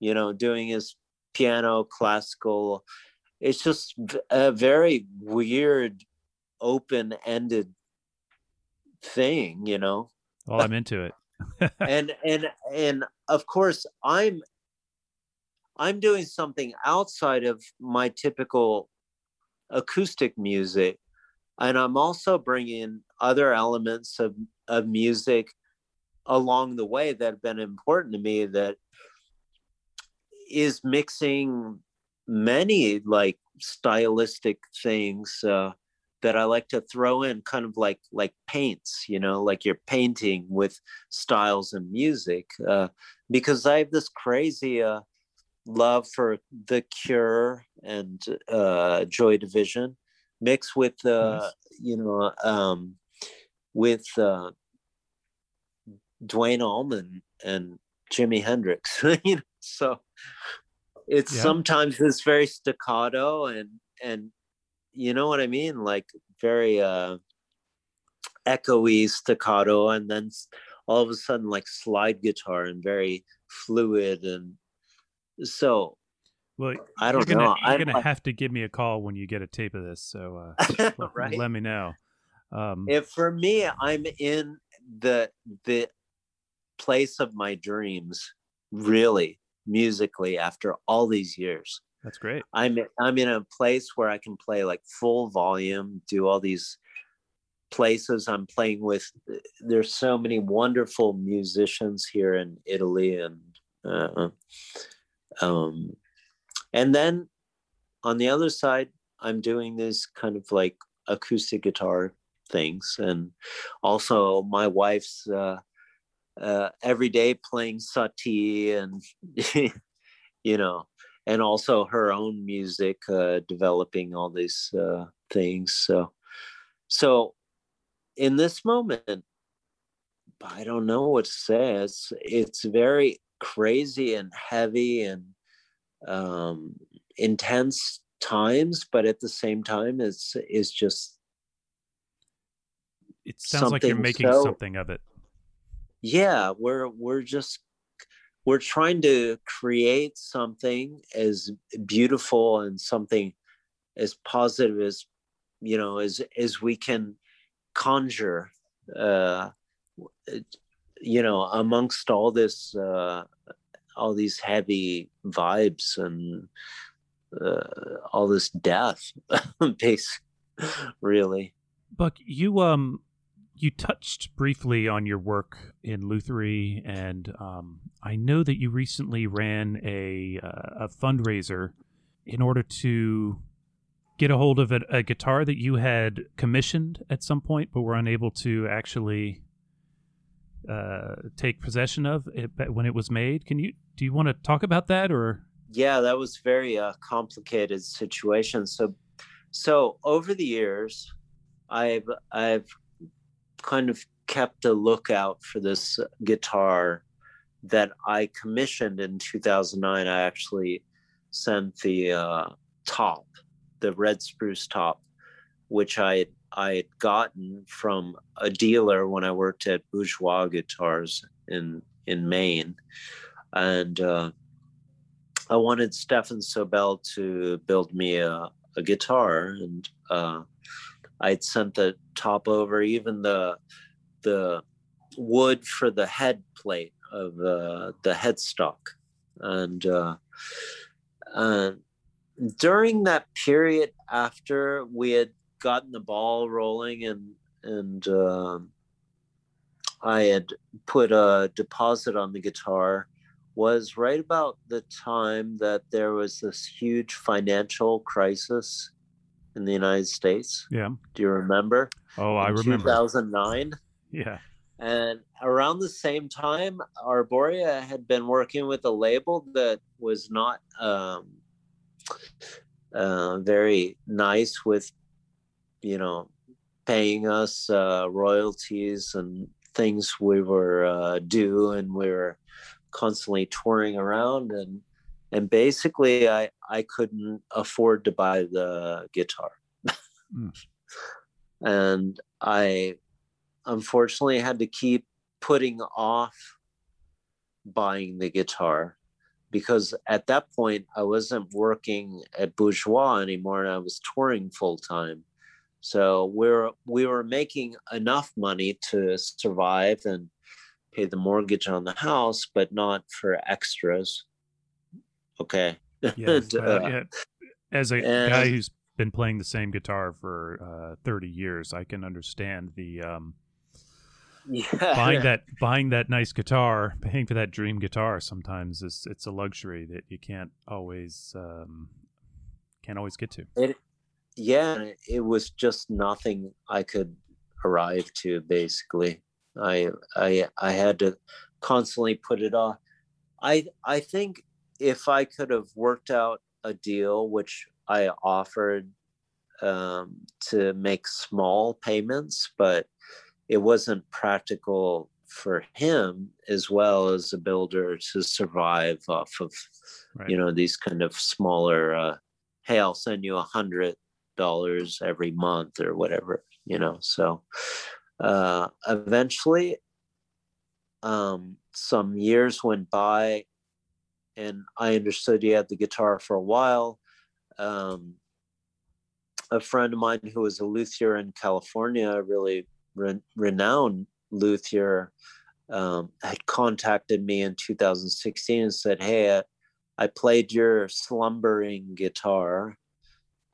you know, doing his piano classical. It's just a very weird, open ended thing, you know. Well, I'm into it. and and and of course, I'm I'm doing something outside of my typical acoustic music, and I'm also bringing other elements of of music along the way that have been important to me that is mixing many like stylistic things uh, that I like to throw in, kind of like like paints, you know, like you're painting with styles and music, uh, because I have this crazy uh, love for The Cure and uh, Joy Division, mixed with uh, nice. you know um, with uh, Duane Allman and Jimi Hendrix. you know, so it's yeah. sometimes this very staccato and and you know what I mean, like very uh echoey staccato, and then all of a sudden like slide guitar and very fluid and so well, I don't gonna, know. You're gonna have to give me a call when you get a tape of this. So, uh, right? let me know. Um, if for me, I'm in the the place of my dreams, really musically after all these years. That's great. I'm I'm in a place where I can play like full volume, do all these places I'm playing with. There's so many wonderful musicians here in Italy, and uh, um, and then on the other side, I'm doing this kind of like acoustic guitar things, and also my wife's uh, uh, every day playing Satie and you know, and also her own music, uh, developing all these uh, things. So, so in this moment, I don't know what to say. It's it's very crazy and heavy and um, intense times, but at the same time, it's it's just. It sounds like you're making so, something of it yeah we're we're just we're trying to create something as beautiful and something as positive as you know as as we can conjure uh you know amongst all this uh all these heavy vibes and uh, all this death base really. Buck you um you touched briefly on your work in Lutherie, and um, I know that you recently ran a uh, a fundraiser in order to get a hold of a, a, guitar that you had commissioned at some point, but were unable to actually uh, take possession of it when it was made. Can you do you want to talk about that or? Yeah, that was very uh, complicated situation. So, so over the years, I've I've kind of kept a lookout for this guitar that I commissioned in 2009. I actually sent the uh, top, the red spruce top, which I I had gotten from a dealer when I worked at Bourgeois Guitars in in Maine, and uh, I wanted Stefan Sobell to build me a, a guitar, and uh, I'd sent the top over, even the the wood for the head plate of uh, the headstock, and uh, uh, during that period after we had gotten the ball rolling and and uh, I had put a deposit on the guitar was right about the time that there was this huge financial crisis in the United States. Yeah. Do you remember? Oh, I remember. 2009. Yeah. And around the same time, Arborea had been working with a label that was not um, uh, very nice with, you know, paying us uh, royalties and things we were uh, due, and we were constantly touring around and and basically i i couldn't afford to buy the guitar mm. and i unfortunately had to keep putting off buying the guitar because at that point I wasn't working at Bourgeois anymore and I was touring full time. So we're we were making enough money to survive and pay the mortgage on the house, but not for extras. Okay. Yes, uh, yeah. As a and- guy who's been playing the same guitar for uh, 30 years, I can understand the um, yeah. buying that buying that nice guitar, paying for that dream guitar. Sometimes is it's a luxury that you can't always um, can't always get to. It, yeah, it was just nothing I could arrive to. Basically, I I I had to constantly put it off. I I think if I could have worked out a deal, which I offered um, to make small payments, but it wasn't practical for him as well as a builder to survive off of Right. you know these kind of smaller uh hey i'll send you a hundred dollars every month or whatever you know so uh eventually um some years went by and i understood he had the guitar for a while. Um a friend of mine who was a luthier in california a really re- renowned luthier um, had contacted me in 2016 and said hey I, I played your slumbering guitar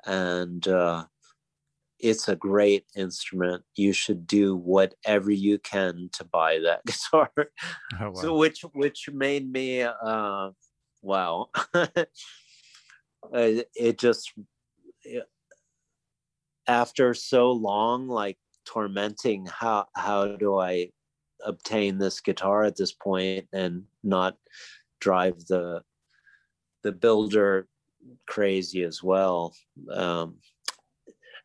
and uh, it's a great instrument. You should do whatever you can to buy that guitar. Oh, wow. So which which made me uh wow. Uh, it just it- after so long like tormenting how how do I obtain this guitar at this point and not drive the the builder crazy as well. Um,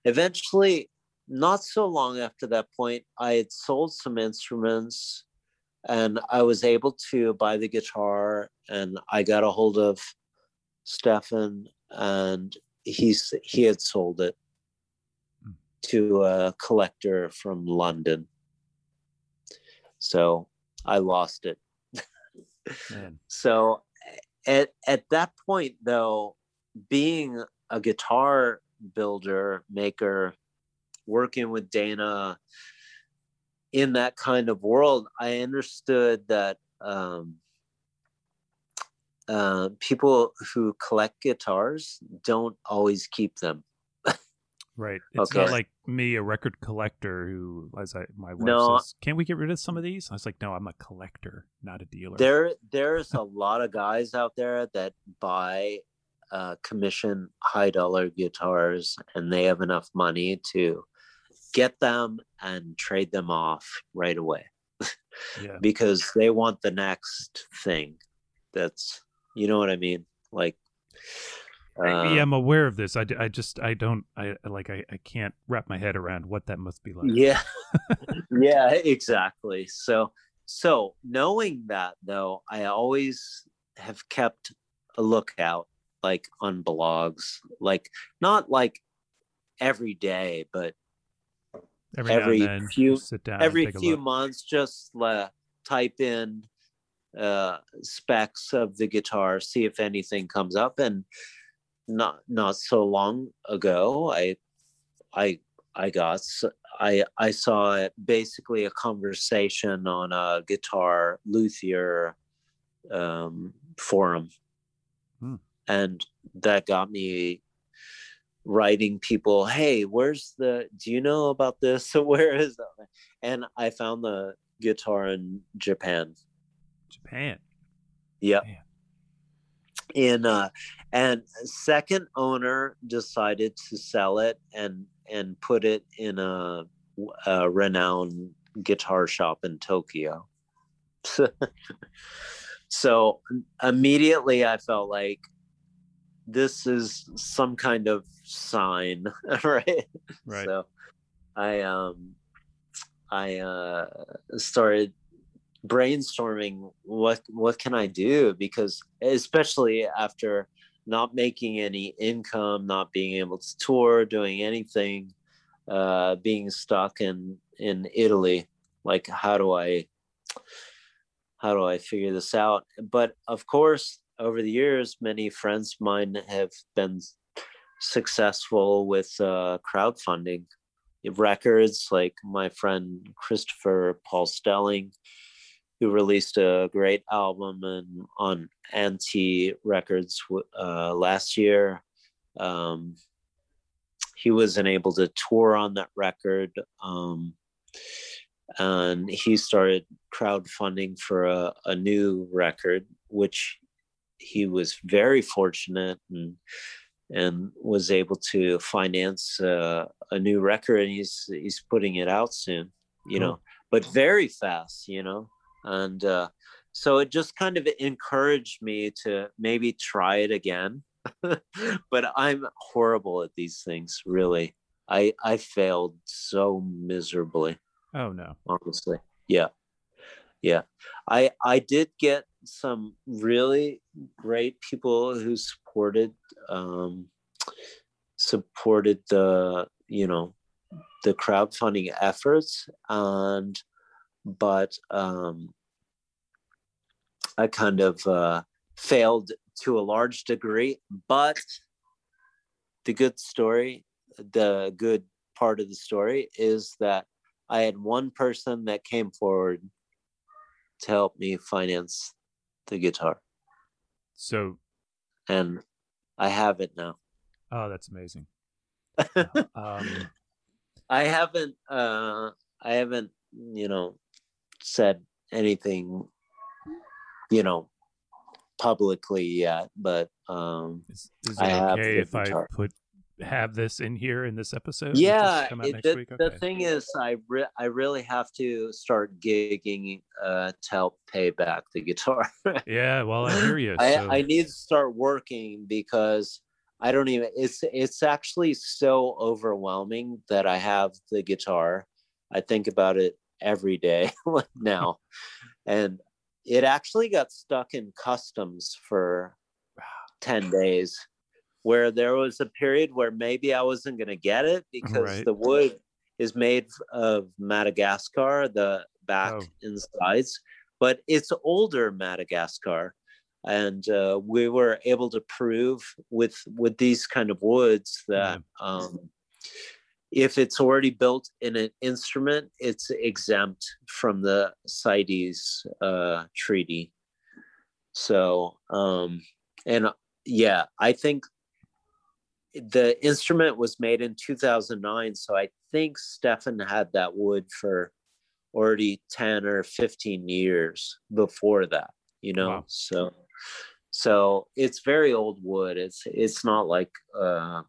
eventually, not so long after that point, I had sold some instruments and I was able to buy the guitar and I got a hold of Stefan and he's he had sold it Hmm. to a collector from London. So I lost it. So at at that point though, being a guitar builder, maker, working with Dana in that kind of world, I understood that um, uh, people who collect guitars don't always keep them. Right. It's not like me, a record collector who, as I, my wife No. says, can't we get rid of some of these? I was like, no, I'm a collector, not a dealer. There, there's a lot of guys out there that buy uh, commission high dollar guitars, and they have enough money to get them and trade them off right away yeah. because they want the next thing. That's, you know what I mean? Like, uh, yeah, I'm aware of this. I, I just, I don't, I like, I, I can't wrap my head around what that must be like. yeah yeah exactly so so knowing that though i always have kept a lookout like on blogs like not like every day but Every, every then, few- sit down every and take a few months just uh, type in uh specs of the guitar see if anything comes up and not not so long ago i i i got I I saw basically a conversation on a guitar luthier um forum Hmm. And that got me writing people hey where's the do you know about this where is that and i found the guitar in japan Japan. Yep. Man. In uh and second owner decided to sell it and and put it in a, a renowned guitar shop in Tokyo. so immediately I felt like this is some kind of sign, right? Right. So I um I uh started brainstorming what what can I do because especially after not making any income, not being able to tour, doing anything, uh being stuck in in Italy, like how do I how do I figure this out? But of course, over the years, many friends of mine have been successful with uh, crowdfunding records, like my friend Christopher Paul Stelling, who released a great album and on Anti Records uh, last year. Um, he wasn't able to tour on that record. Um, and he started crowdfunding for a, a new record, which he was very fortunate and and was able to finance uh, a new record and he's he's putting it out soon you know but very fast you know and uh, so it just kind of encouraged me to maybe try it again but i'm horrible at these things really. I i failed so miserably oh no. honestly. Yeah. Yeah. I i did get some really great people who supported um supported the you know the crowdfunding efforts. And but um i kind of uh failed to a large degree. But the good story the good part of the story is that i had one person that came forward to help me finance the guitar. So, and I have it now. Oh, that's amazing. um, I haven't, uh, I haven't, you know, said anything, you know, publicly yet, but um, is, is it I okay if guitar. I put have this in here in this episode? Yeah, it, the, okay. the, thing is, I re- I really have to start gigging uh, to help pay back the guitar. yeah, well, I hear you. I, I need to start working because I don't even. It's it's actually so overwhelming that I have the guitar. I think about it every day now, and it actually got stuck in customs for ten days where there was a period where maybe I wasn't going to get it because right. the wood is made of Madagascar, the back oh. and sides, but it's older Madagascar. And uh, we were able to prove with with these kind of woods that um, if it's already built in an instrument, it's exempt from the CITES uh, treaty. So, um, and yeah, I think the instrument was made in 2009 so i think stefan had that wood for already 10 or 15 years before that you know? Wow. so so it's very old wood. It's it's not like uh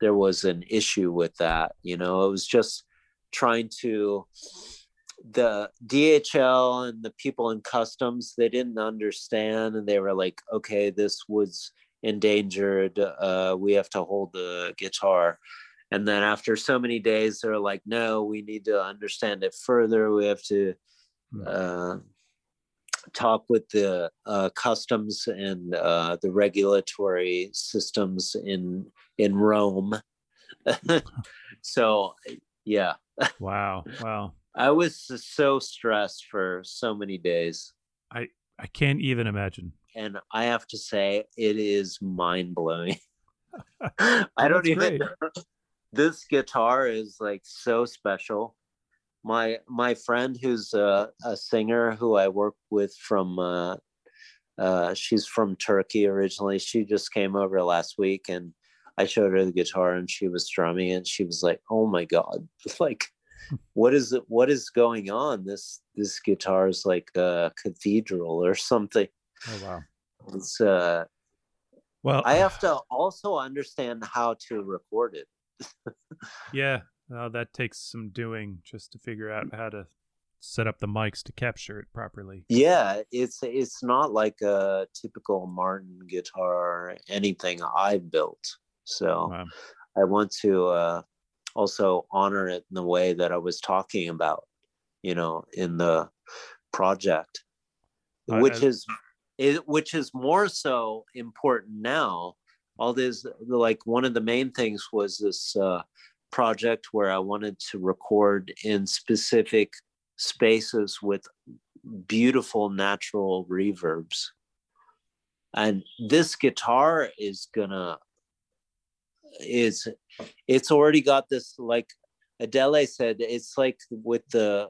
there was an issue with that you know? It was just trying to the DHL and the people in customs they didn't understand and they were like okay this was endangered. Uh, we have to hold the guitar. And then after so many days, they're like, no, we need to understand it further. We have to hmm. uh, talk with the uh, customs and uh, the regulatory systems in in Rome. so, yeah. Wow! Wow! I was so stressed for so many days. I I can't even imagine and I have to say it is mind blowing. I don't even. this guitar is like so special. My my friend who's a, a singer who I work with from uh, uh, she's from Turkey originally. She just came over last week and I showed her the guitar and she was strumming and she was like, "Oh my god!" Like, what is it? What is going on? This this guitar is like a cathedral or something. Oh wow! It's uh, well, I have to also understand how to record it. yeah, well, that takes some doing just to figure out how to set up the mics to capture it properly. Yeah, it's it's not like a typical Martin guitar or anything I built. So wow. I want to uh, also honor it in the way that I was talking about, you know, in the project, which I, is it, which is more so important now. All this, like one of the main things was this uh, project where I wanted to record in specific spaces with beautiful natural reverbs. And this guitar is gonna is it's already got this like Adele said it's like with the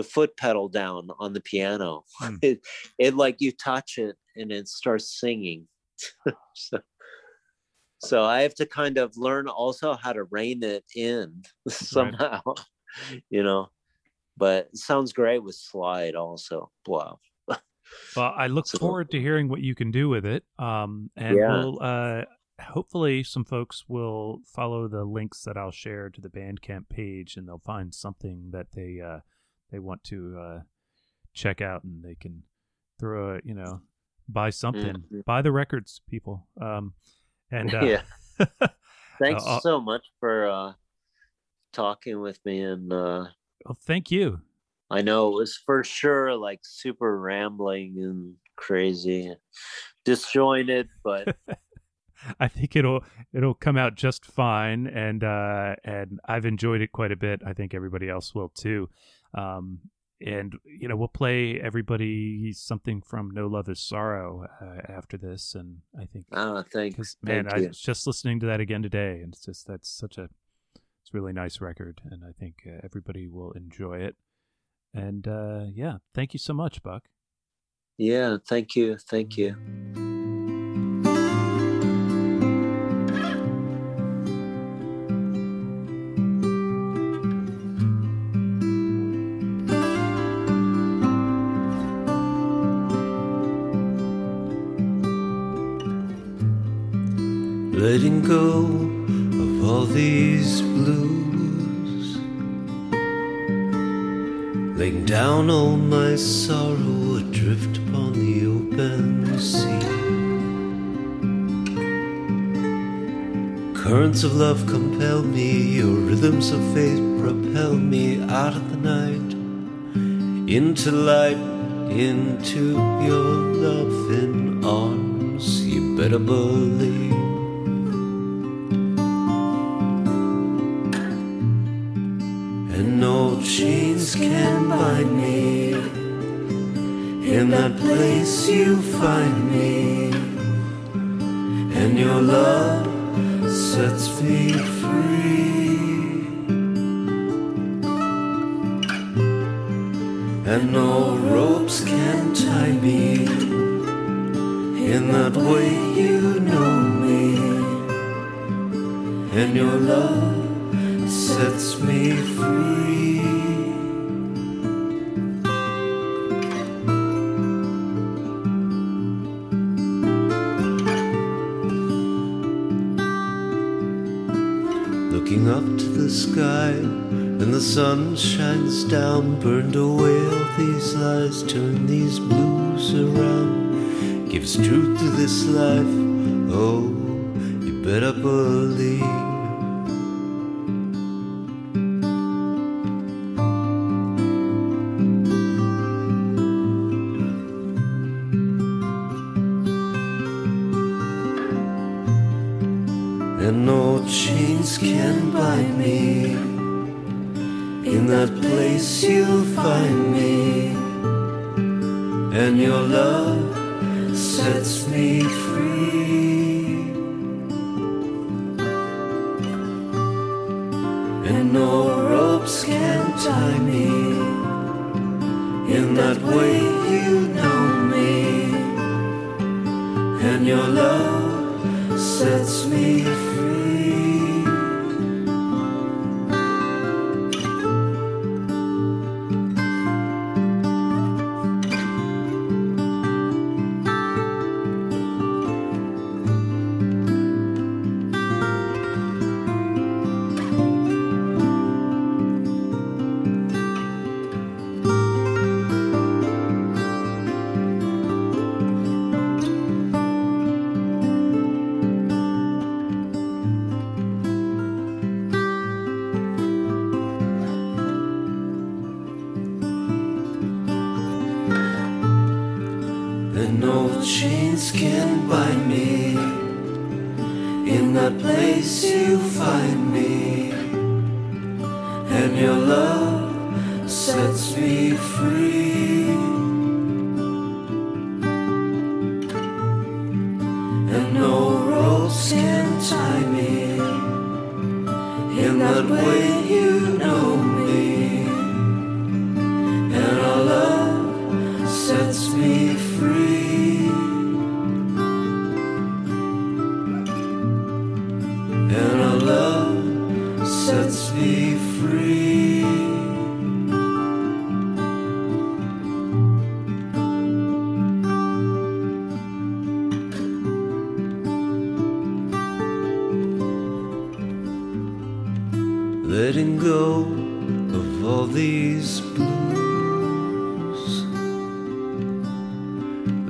the foot pedal down on the piano. Hmm. It, it like you touch it and it starts singing. so, so I have to kind of learn also how to rein it in somehow, you know. But it sounds great with slide also. Wow. Well, I look So- forward to hearing what you can do with it. Um, and Yeah. we'll uh, hopefully some folks will follow the links that I'll share to the Bandcamp page, and they'll find something that they uh, they want to uh, check out, and they can throw a you know buy something, Mhm. buy the records, people. Um, and uh, yeah. Thanks Uh, so much for uh talking with me and uh well, thank you. I know it was for sure like super rambling and crazy, disjointed, but I think it'll it'll come out just fine, and uh, and I've enjoyed it quite a bit. I think everybody else will too. Um, and you know, we'll play everybody something from No Love Is Sorrow uh, after this, and I think ah, thank, because man, thank I was just listening to that again today, and it's just that's such a it's a really nice record, and I think uh, everybody will enjoy it. And uh, yeah, thank you so much, Buck. Yeah, thank you, thank you. Letting go of all these blues, laying down all my sorrow adrift upon the open sea. Currents of love compel me, your rhythms of faith propel me out of the night into light, into your loving arms. You better believe. Chains can bind me. In that place you find me, and your love sets me free. And no ropes can tie me. In that way you know me, and your love sets me free. Sun shines down, burned away all these lies, turn these blues around, gives truth to this life. Oh, you better believe.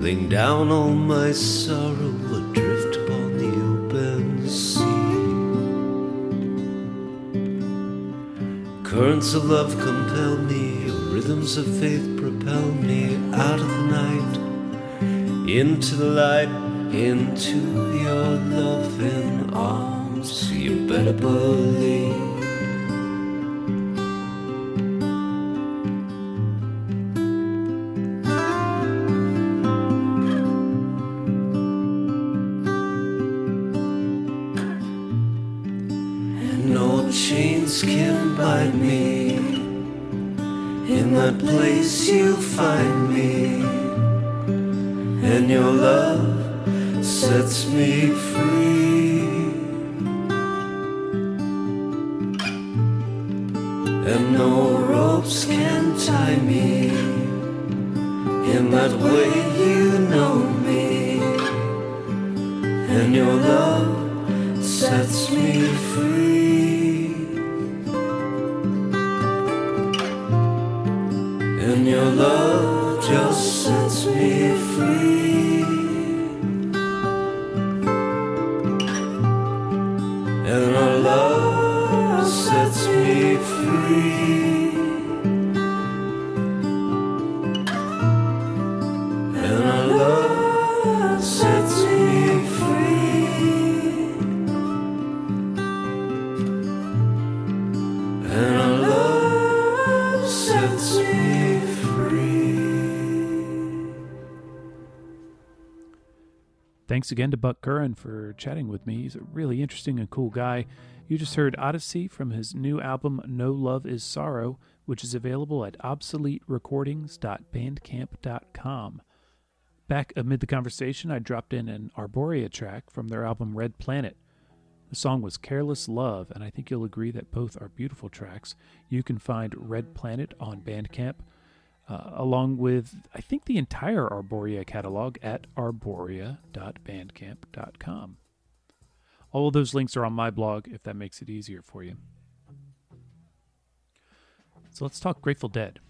Laying down all my sorrow adrift upon the open sea. Currents of love compel me, rhythms of faith propel me out of the night into the light, into your loving arms. You better believe. Thanks again to Buck Curran for chatting with me. He's a really interesting and cool guy. You just heard Odyssey from his new album No Love Is Sorrow, which is available at obsoleterecordings.bandcamp.com. Back amid the conversation, I dropped in an Arborea track from their album Red Planet. The song was Careless Love, and I think you'll agree that both are beautiful tracks. You can find Red Planet on Bandcamp, uh, along with, I think, the entire Arborea catalog at arborea.bandcamp.com. All of those links are on my blog if that makes it easier for you. So let's talk Grateful Dead.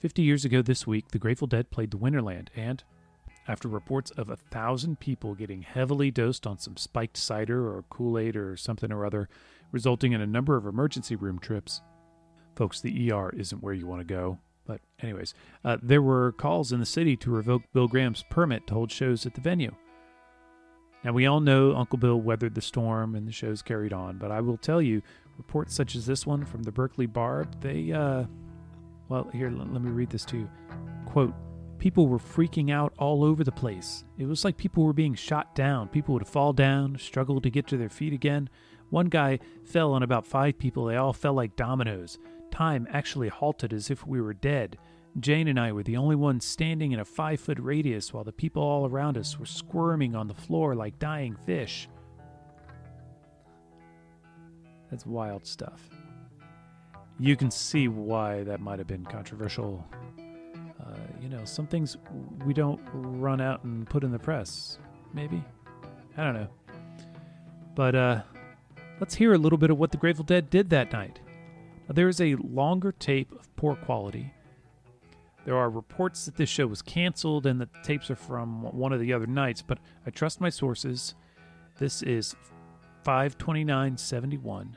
50 years ago this week, the Grateful Dead played the Winterland, and after reports of a thousand people getting heavily dosed on some spiked cider or Kool Aid or something or other, resulting in a number of emergency room trips. Folks, the ER isn't where you want to go. But, anyways, uh, there were calls in the city to revoke Bill Graham's permit to hold shows at the venue. Now, we all know Uncle Bill weathered the storm and the shows carried on, but I will tell you, reports such as this one from the Berkeley Barb, they, uh, well, here, l- let me read this to you. Quote, people were freaking out all over the place. It was like people were being shot down. People would fall down, struggle to get to their feet again. One guy fell on about five people. They all fell like dominoes. Time actually halted as if we were dead. Jane and I were the only ones standing in a five foot radius while the people all around us were squirming on the floor like dying fish. That's wild stuff. You can see why that might have been controversial. Uh, you know, some things we don't run out and put in the press. Maybe? I don't know. But uh, let's hear a little bit of what the Grateful Dead did that night. There is a longer tape of poor quality. There are reports that this show was canceled and that the tapes are from one of the other nights, but I trust my sources. This is 52971,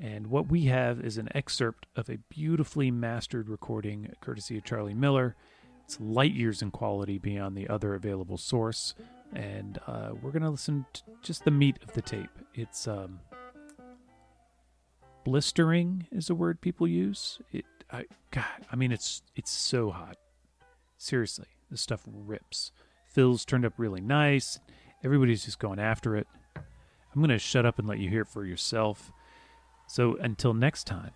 and what we have is an excerpt of a beautifully mastered recording courtesy of Charlie Miller. It's light years in quality beyond the other available source, and uh, we're going to listen to just the meat of the tape. It's um, blistering is a word people use. It, I, God, I mean, it's it's so hot. Seriously, this stuff rips. Phil's turned up really nice. Everybody's just going after it. I'm to shut up and let you hear it for yourself. So until next time,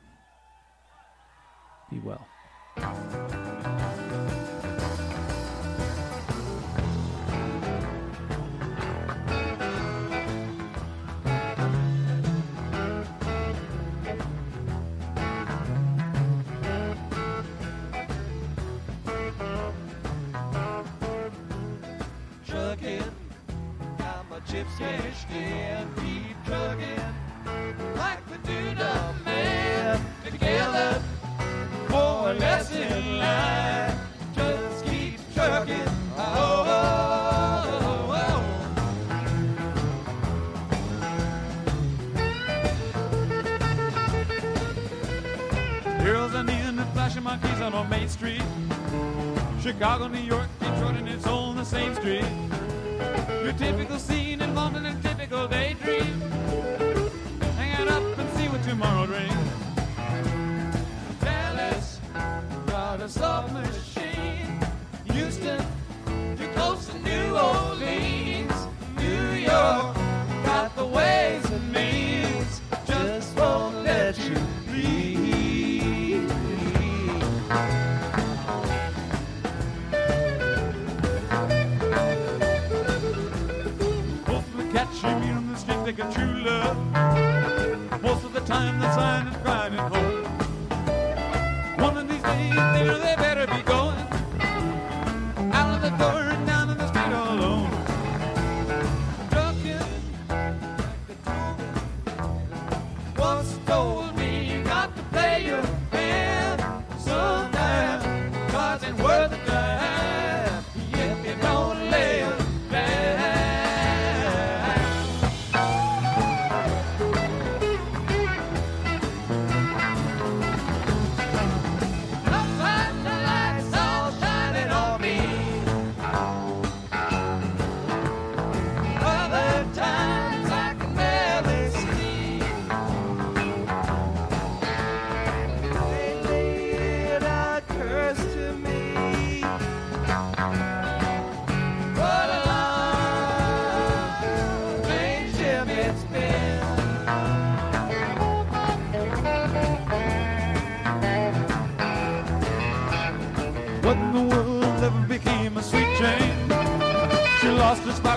be well. In, keep trucking. Like we do the man together. More or less in line. Just keep trucking. Oh, oh, oh, oh. Girls are kneeling and flashing my keys out on Main Street. Chicago, New York, Detroit, and it's on the same street. Your typical scene involving a typical daydream. Hang it up and see what tomorrow brings. Dallas, got a soft machine. Houston, too close to New Orleans. New York, got the ways think of true love. Most of the time the sign is crying at home.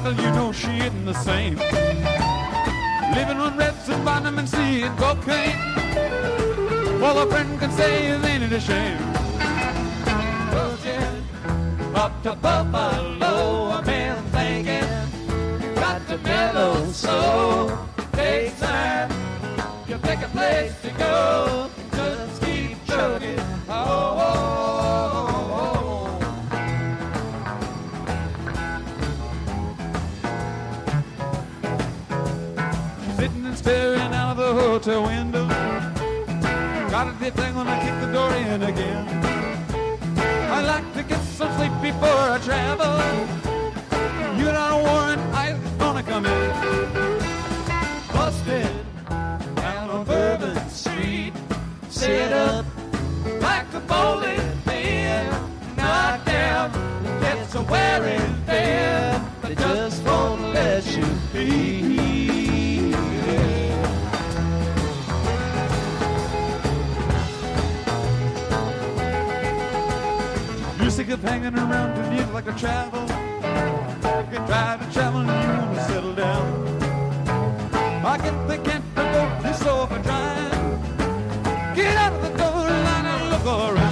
Lost you know she isn't the same. Living on reds and vitamin C and cocaine. All a friend can say is ain't it a shame? Virgin, up to Buffalo, a man thinking, got to mellow so. Got a deep thing when I kick the door in again. I like to get some sleep before I travel. You got a warrant, I'm gonna come in. Busted down on Bourbon Street. Set up like a bowling pin. Knocked down, gets a wearing thin. They just won't let you be. Sick of hanging around to live like a travel. You can try to travel and you want to settle down. I get the can't go this over trying. Get out of the door and look around.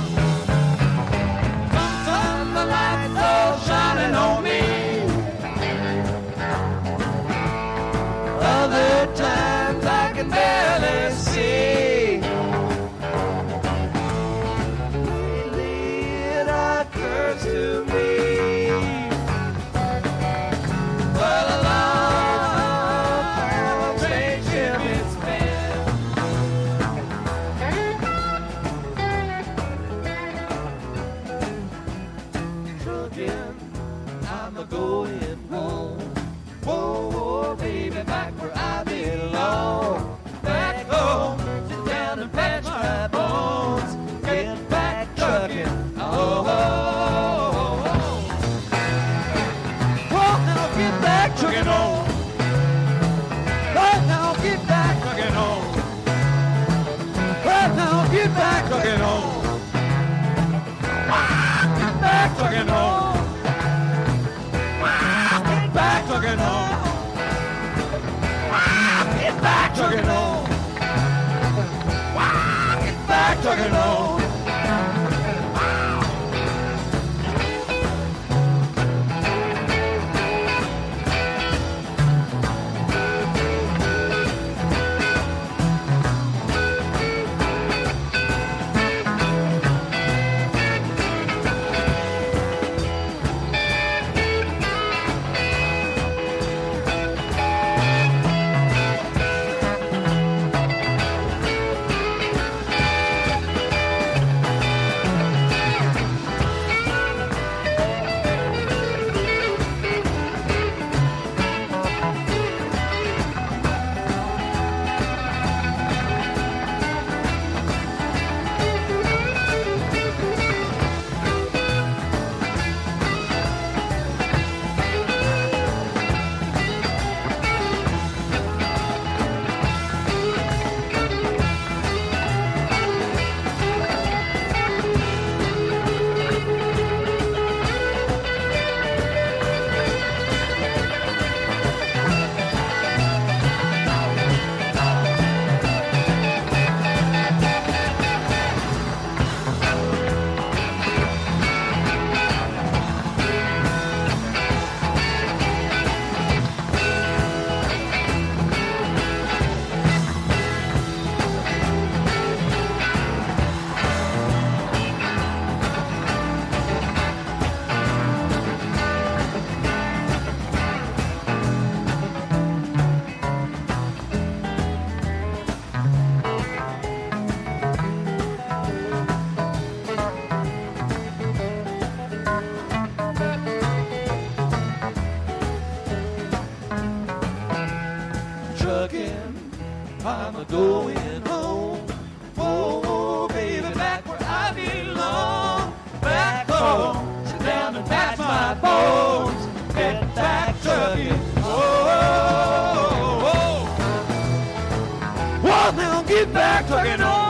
Well, now get back trucking on.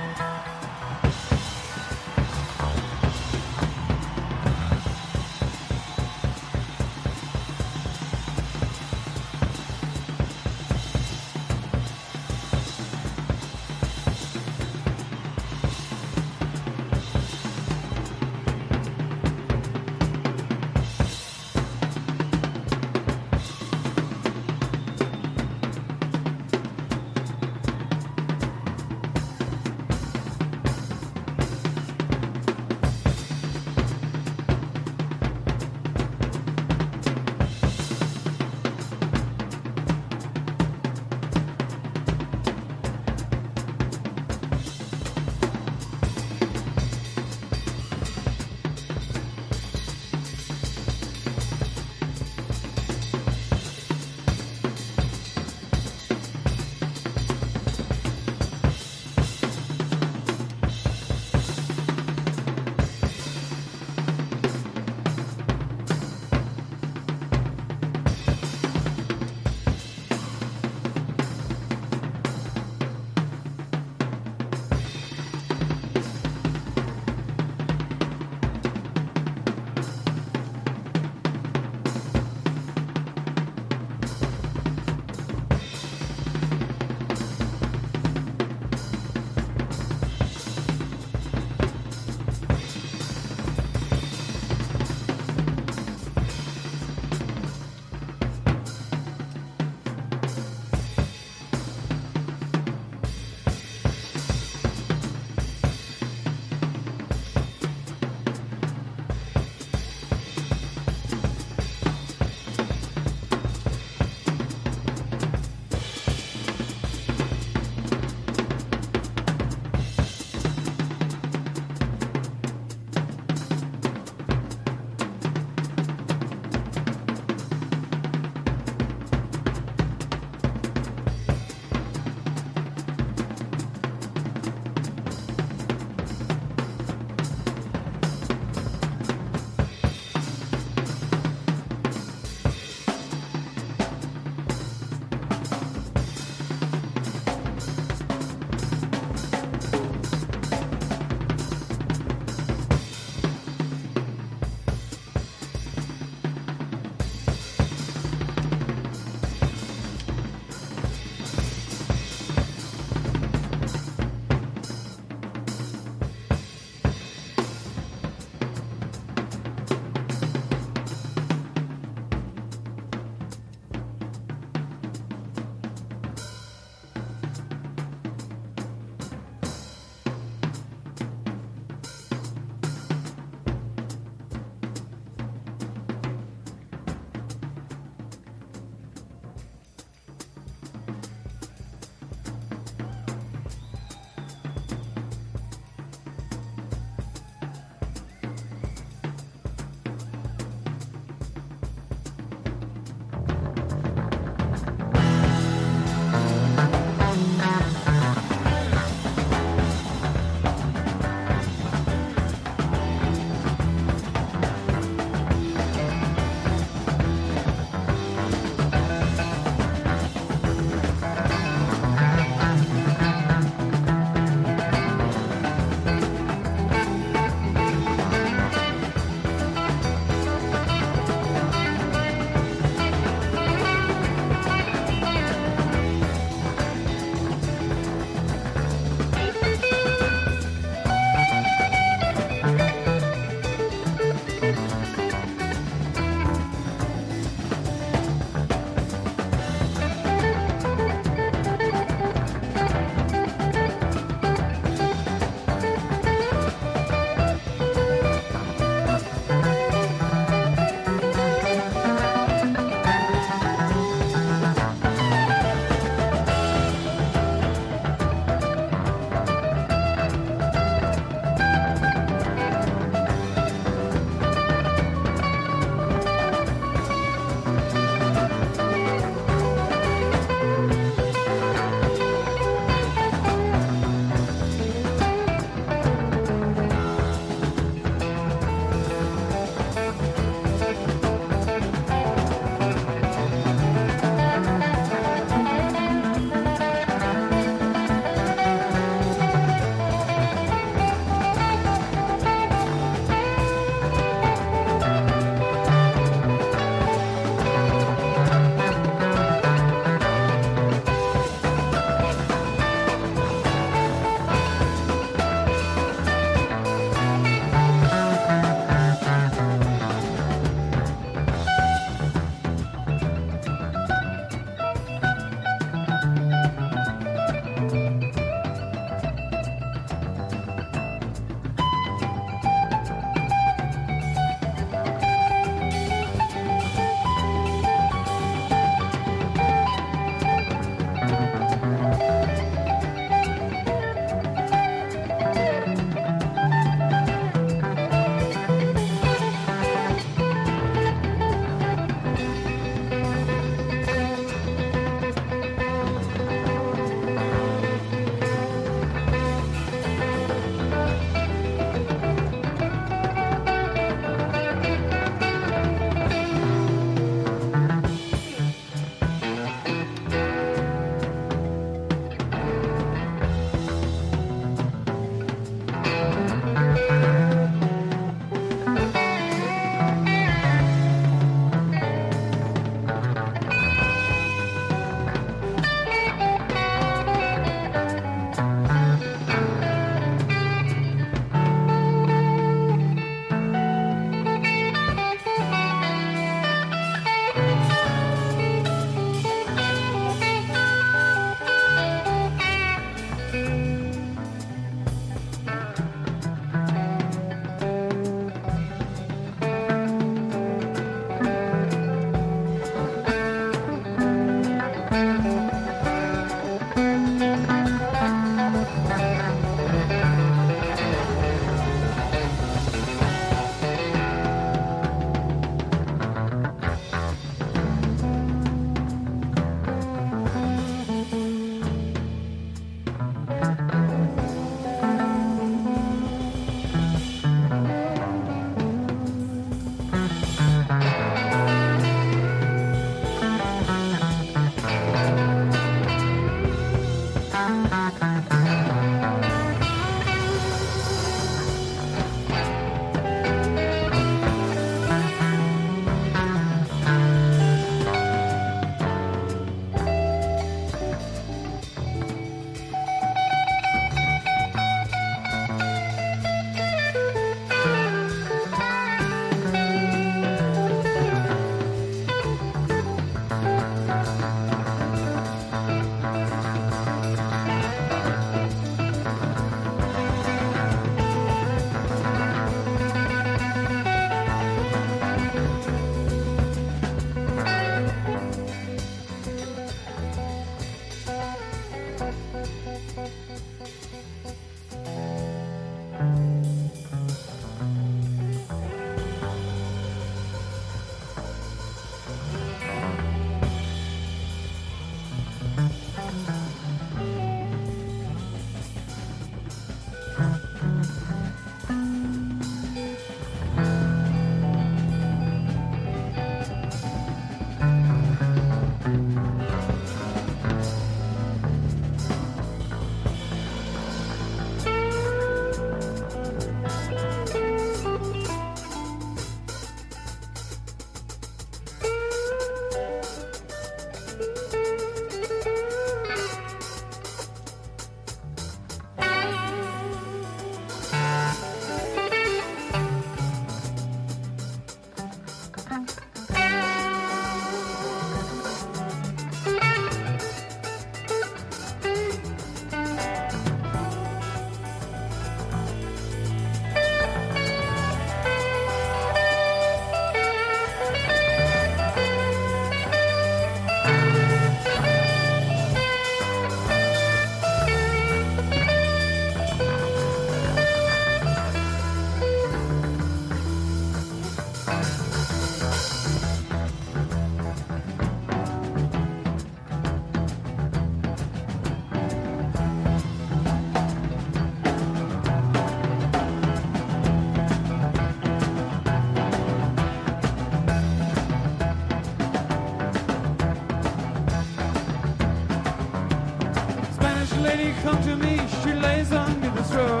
Under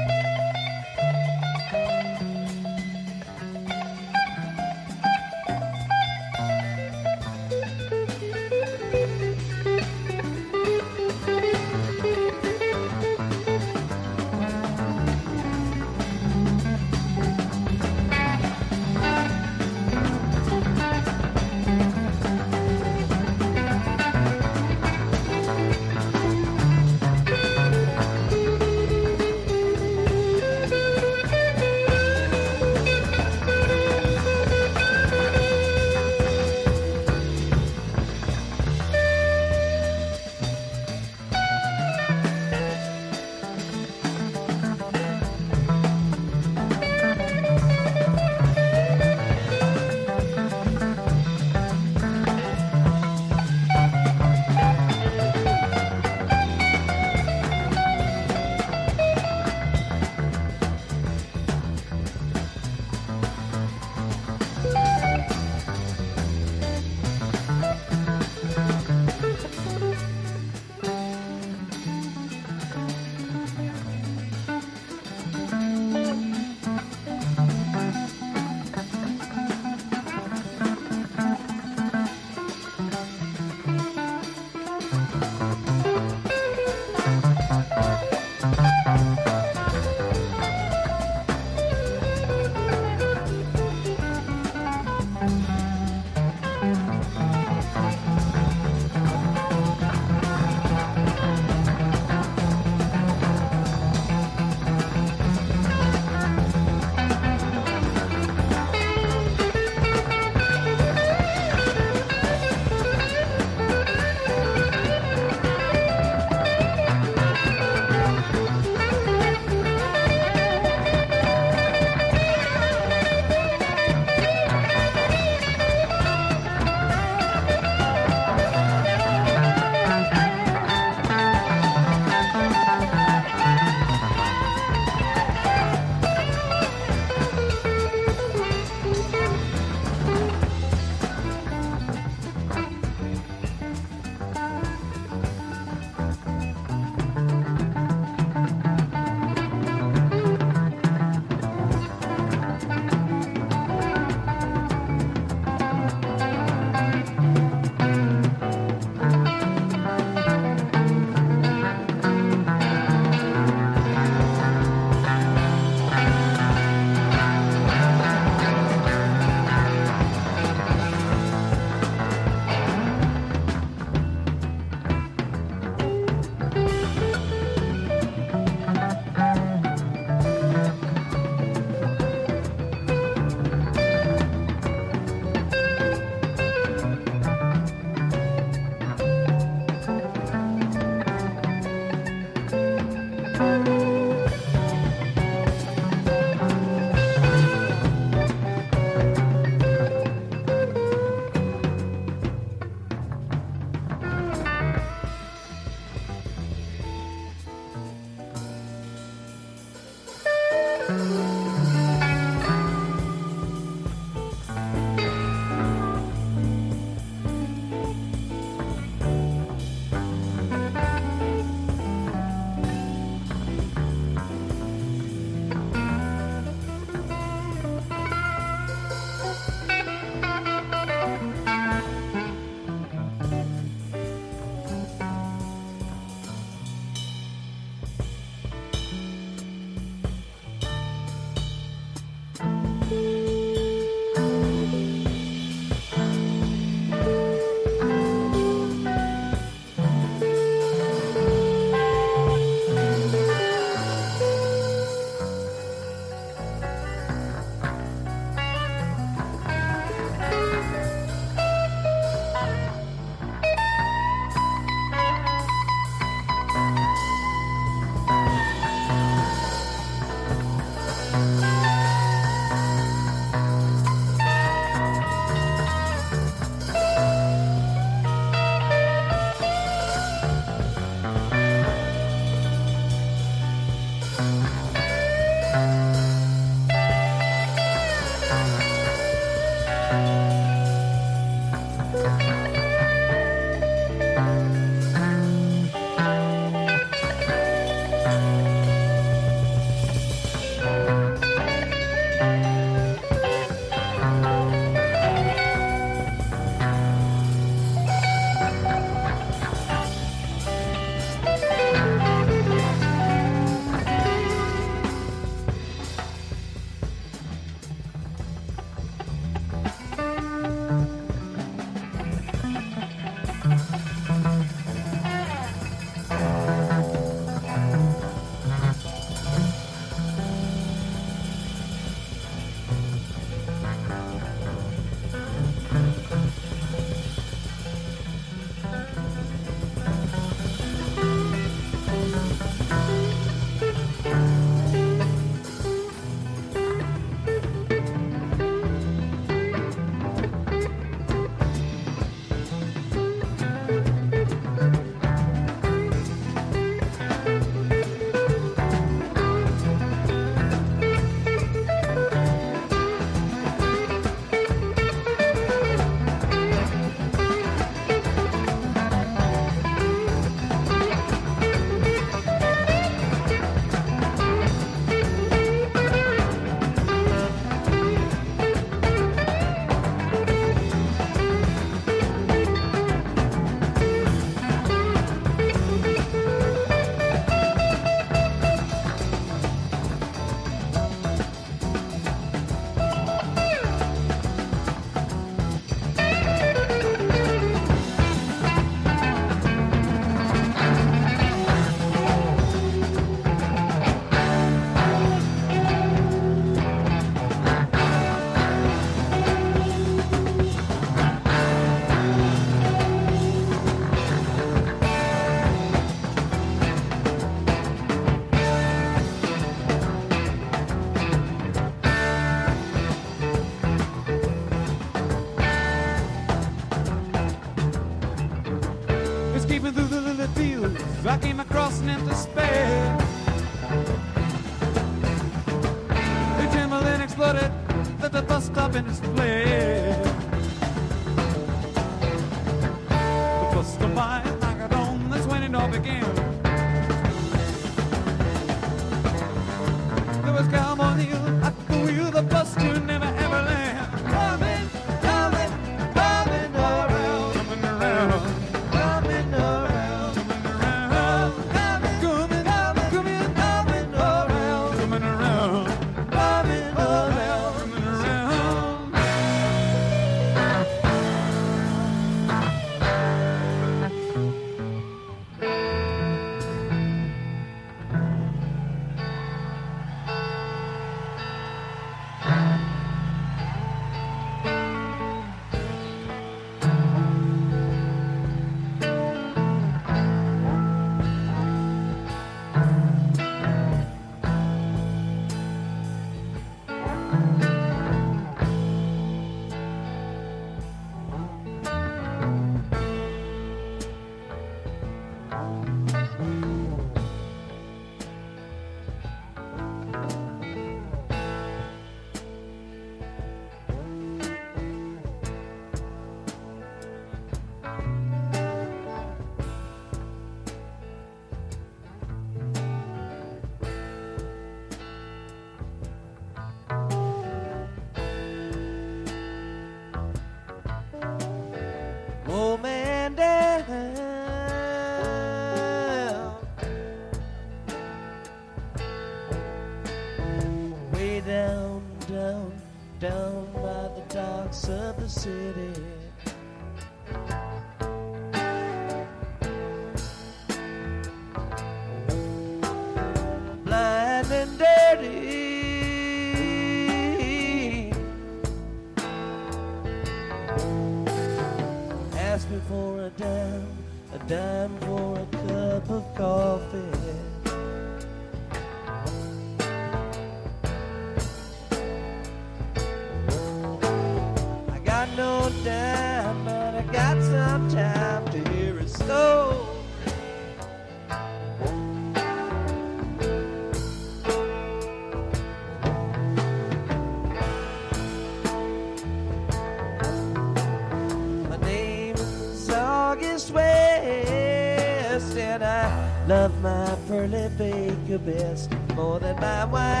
your best more than my wife.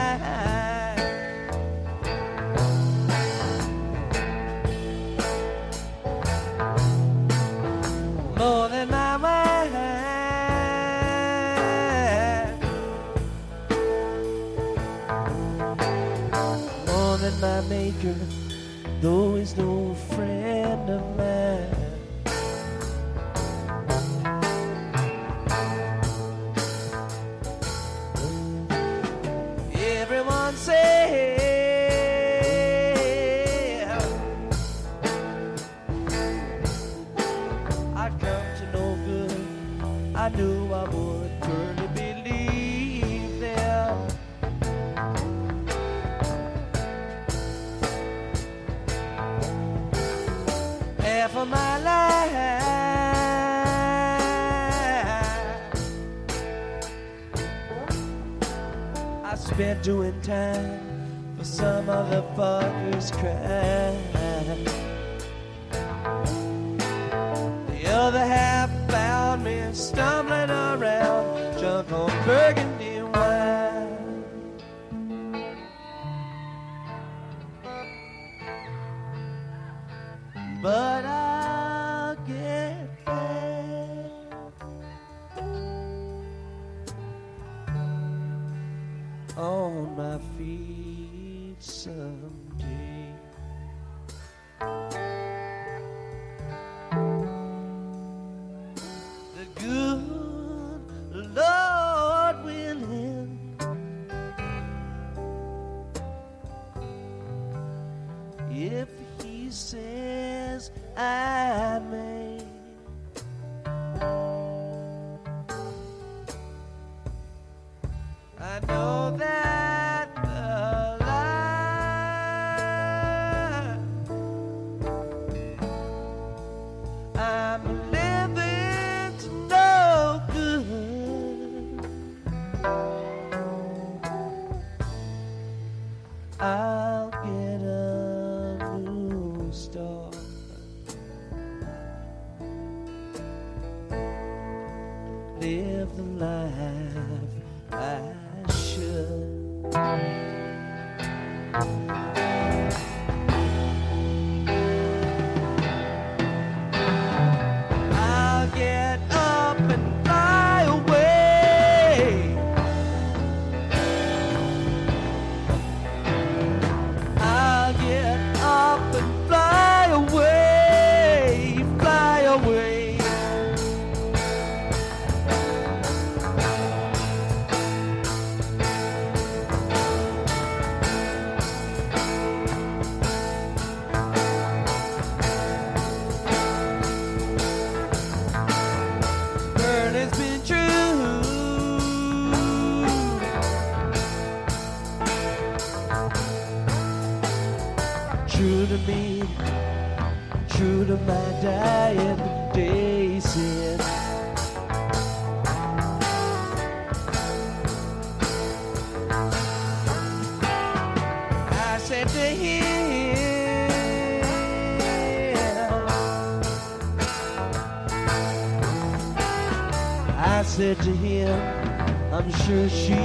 time for some other fucker's crap. I'm sure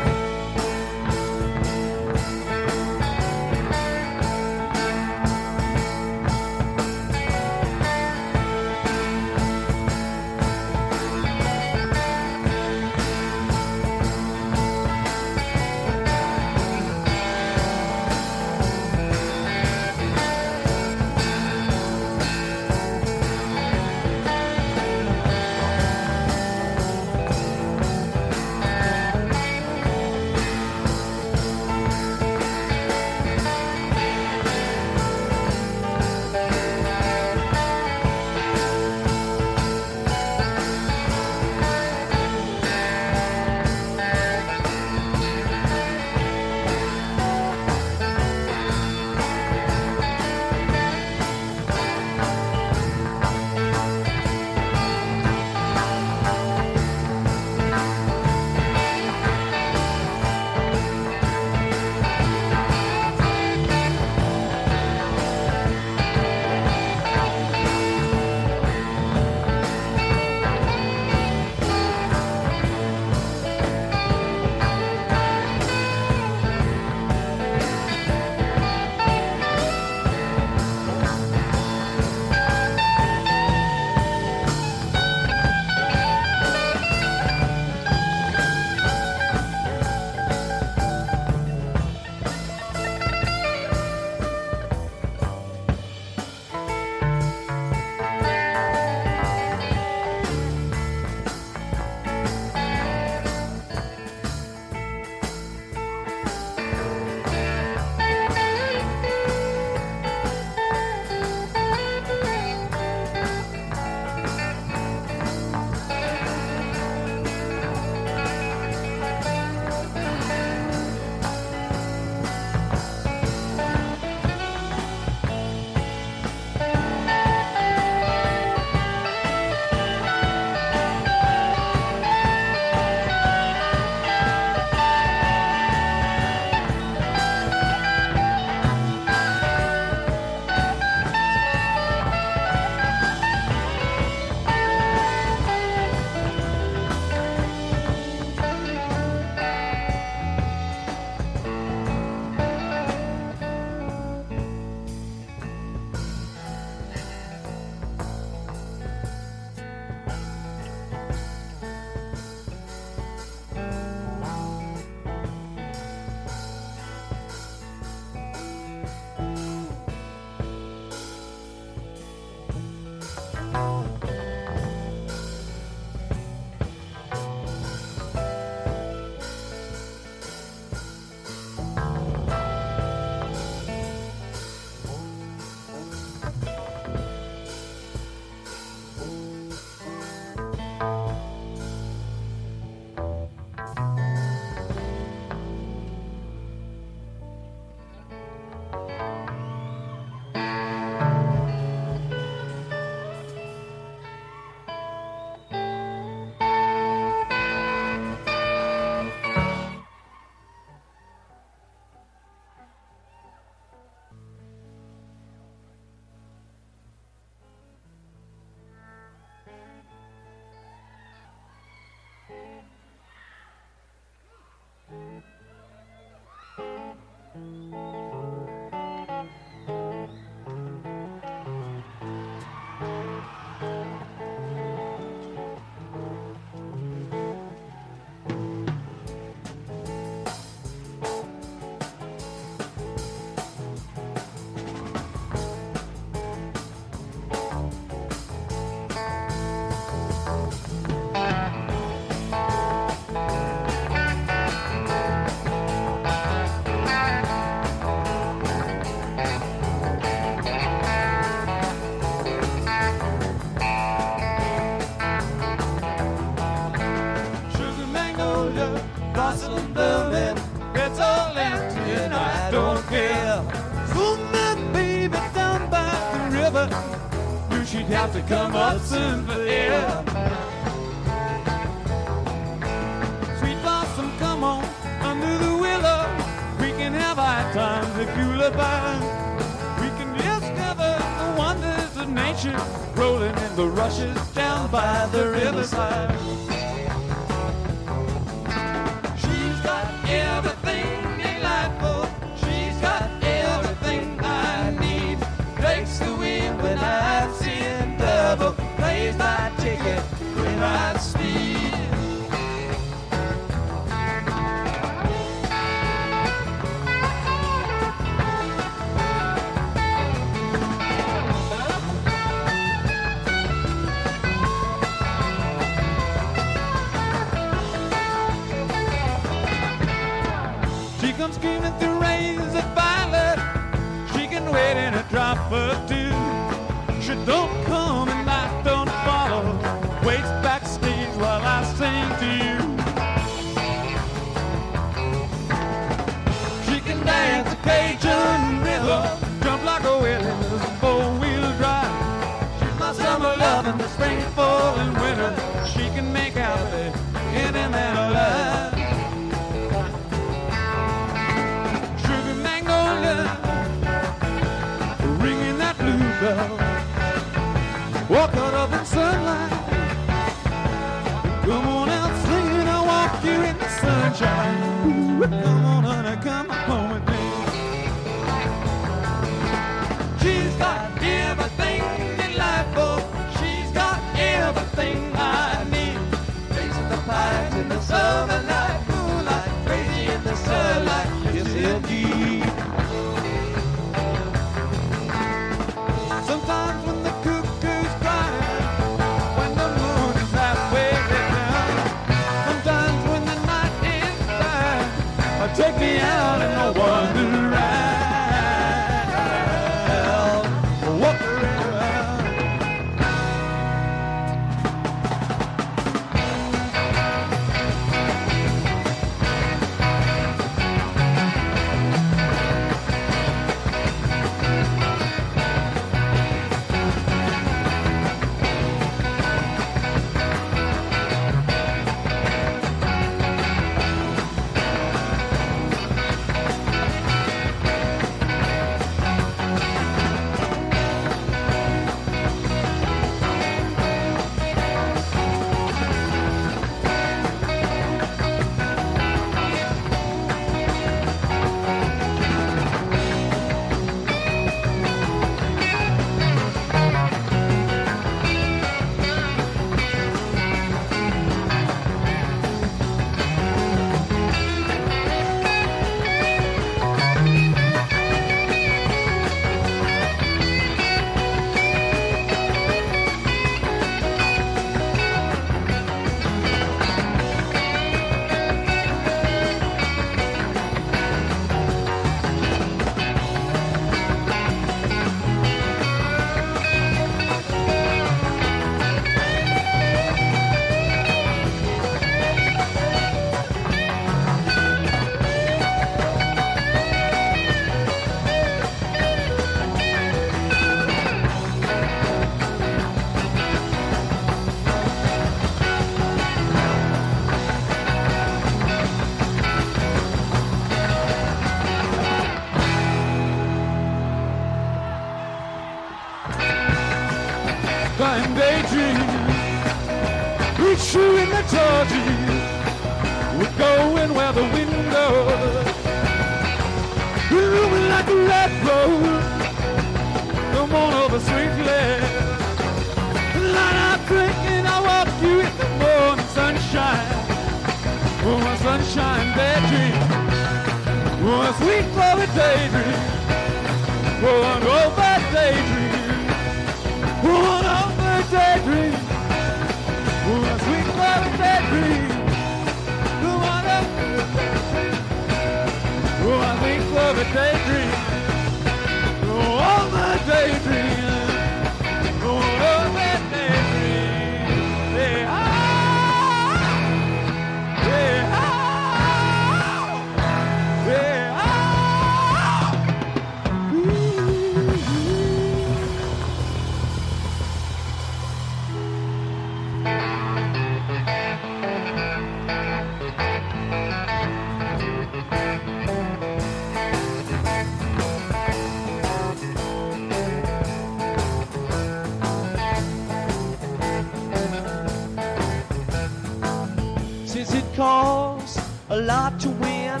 a lot to win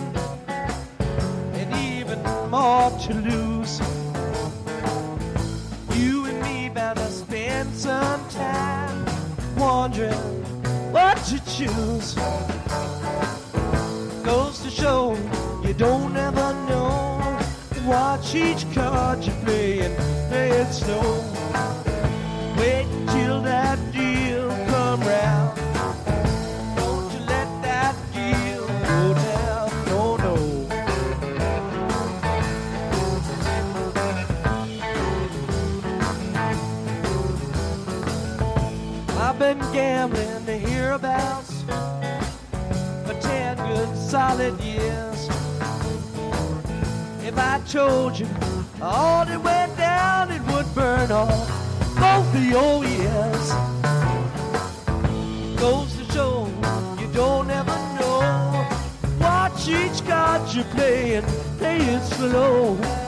and even more to lose. I told you all that went down, it would burn off both the your. Goes to show you don't ever know. Watch each card you're playing, play it slow.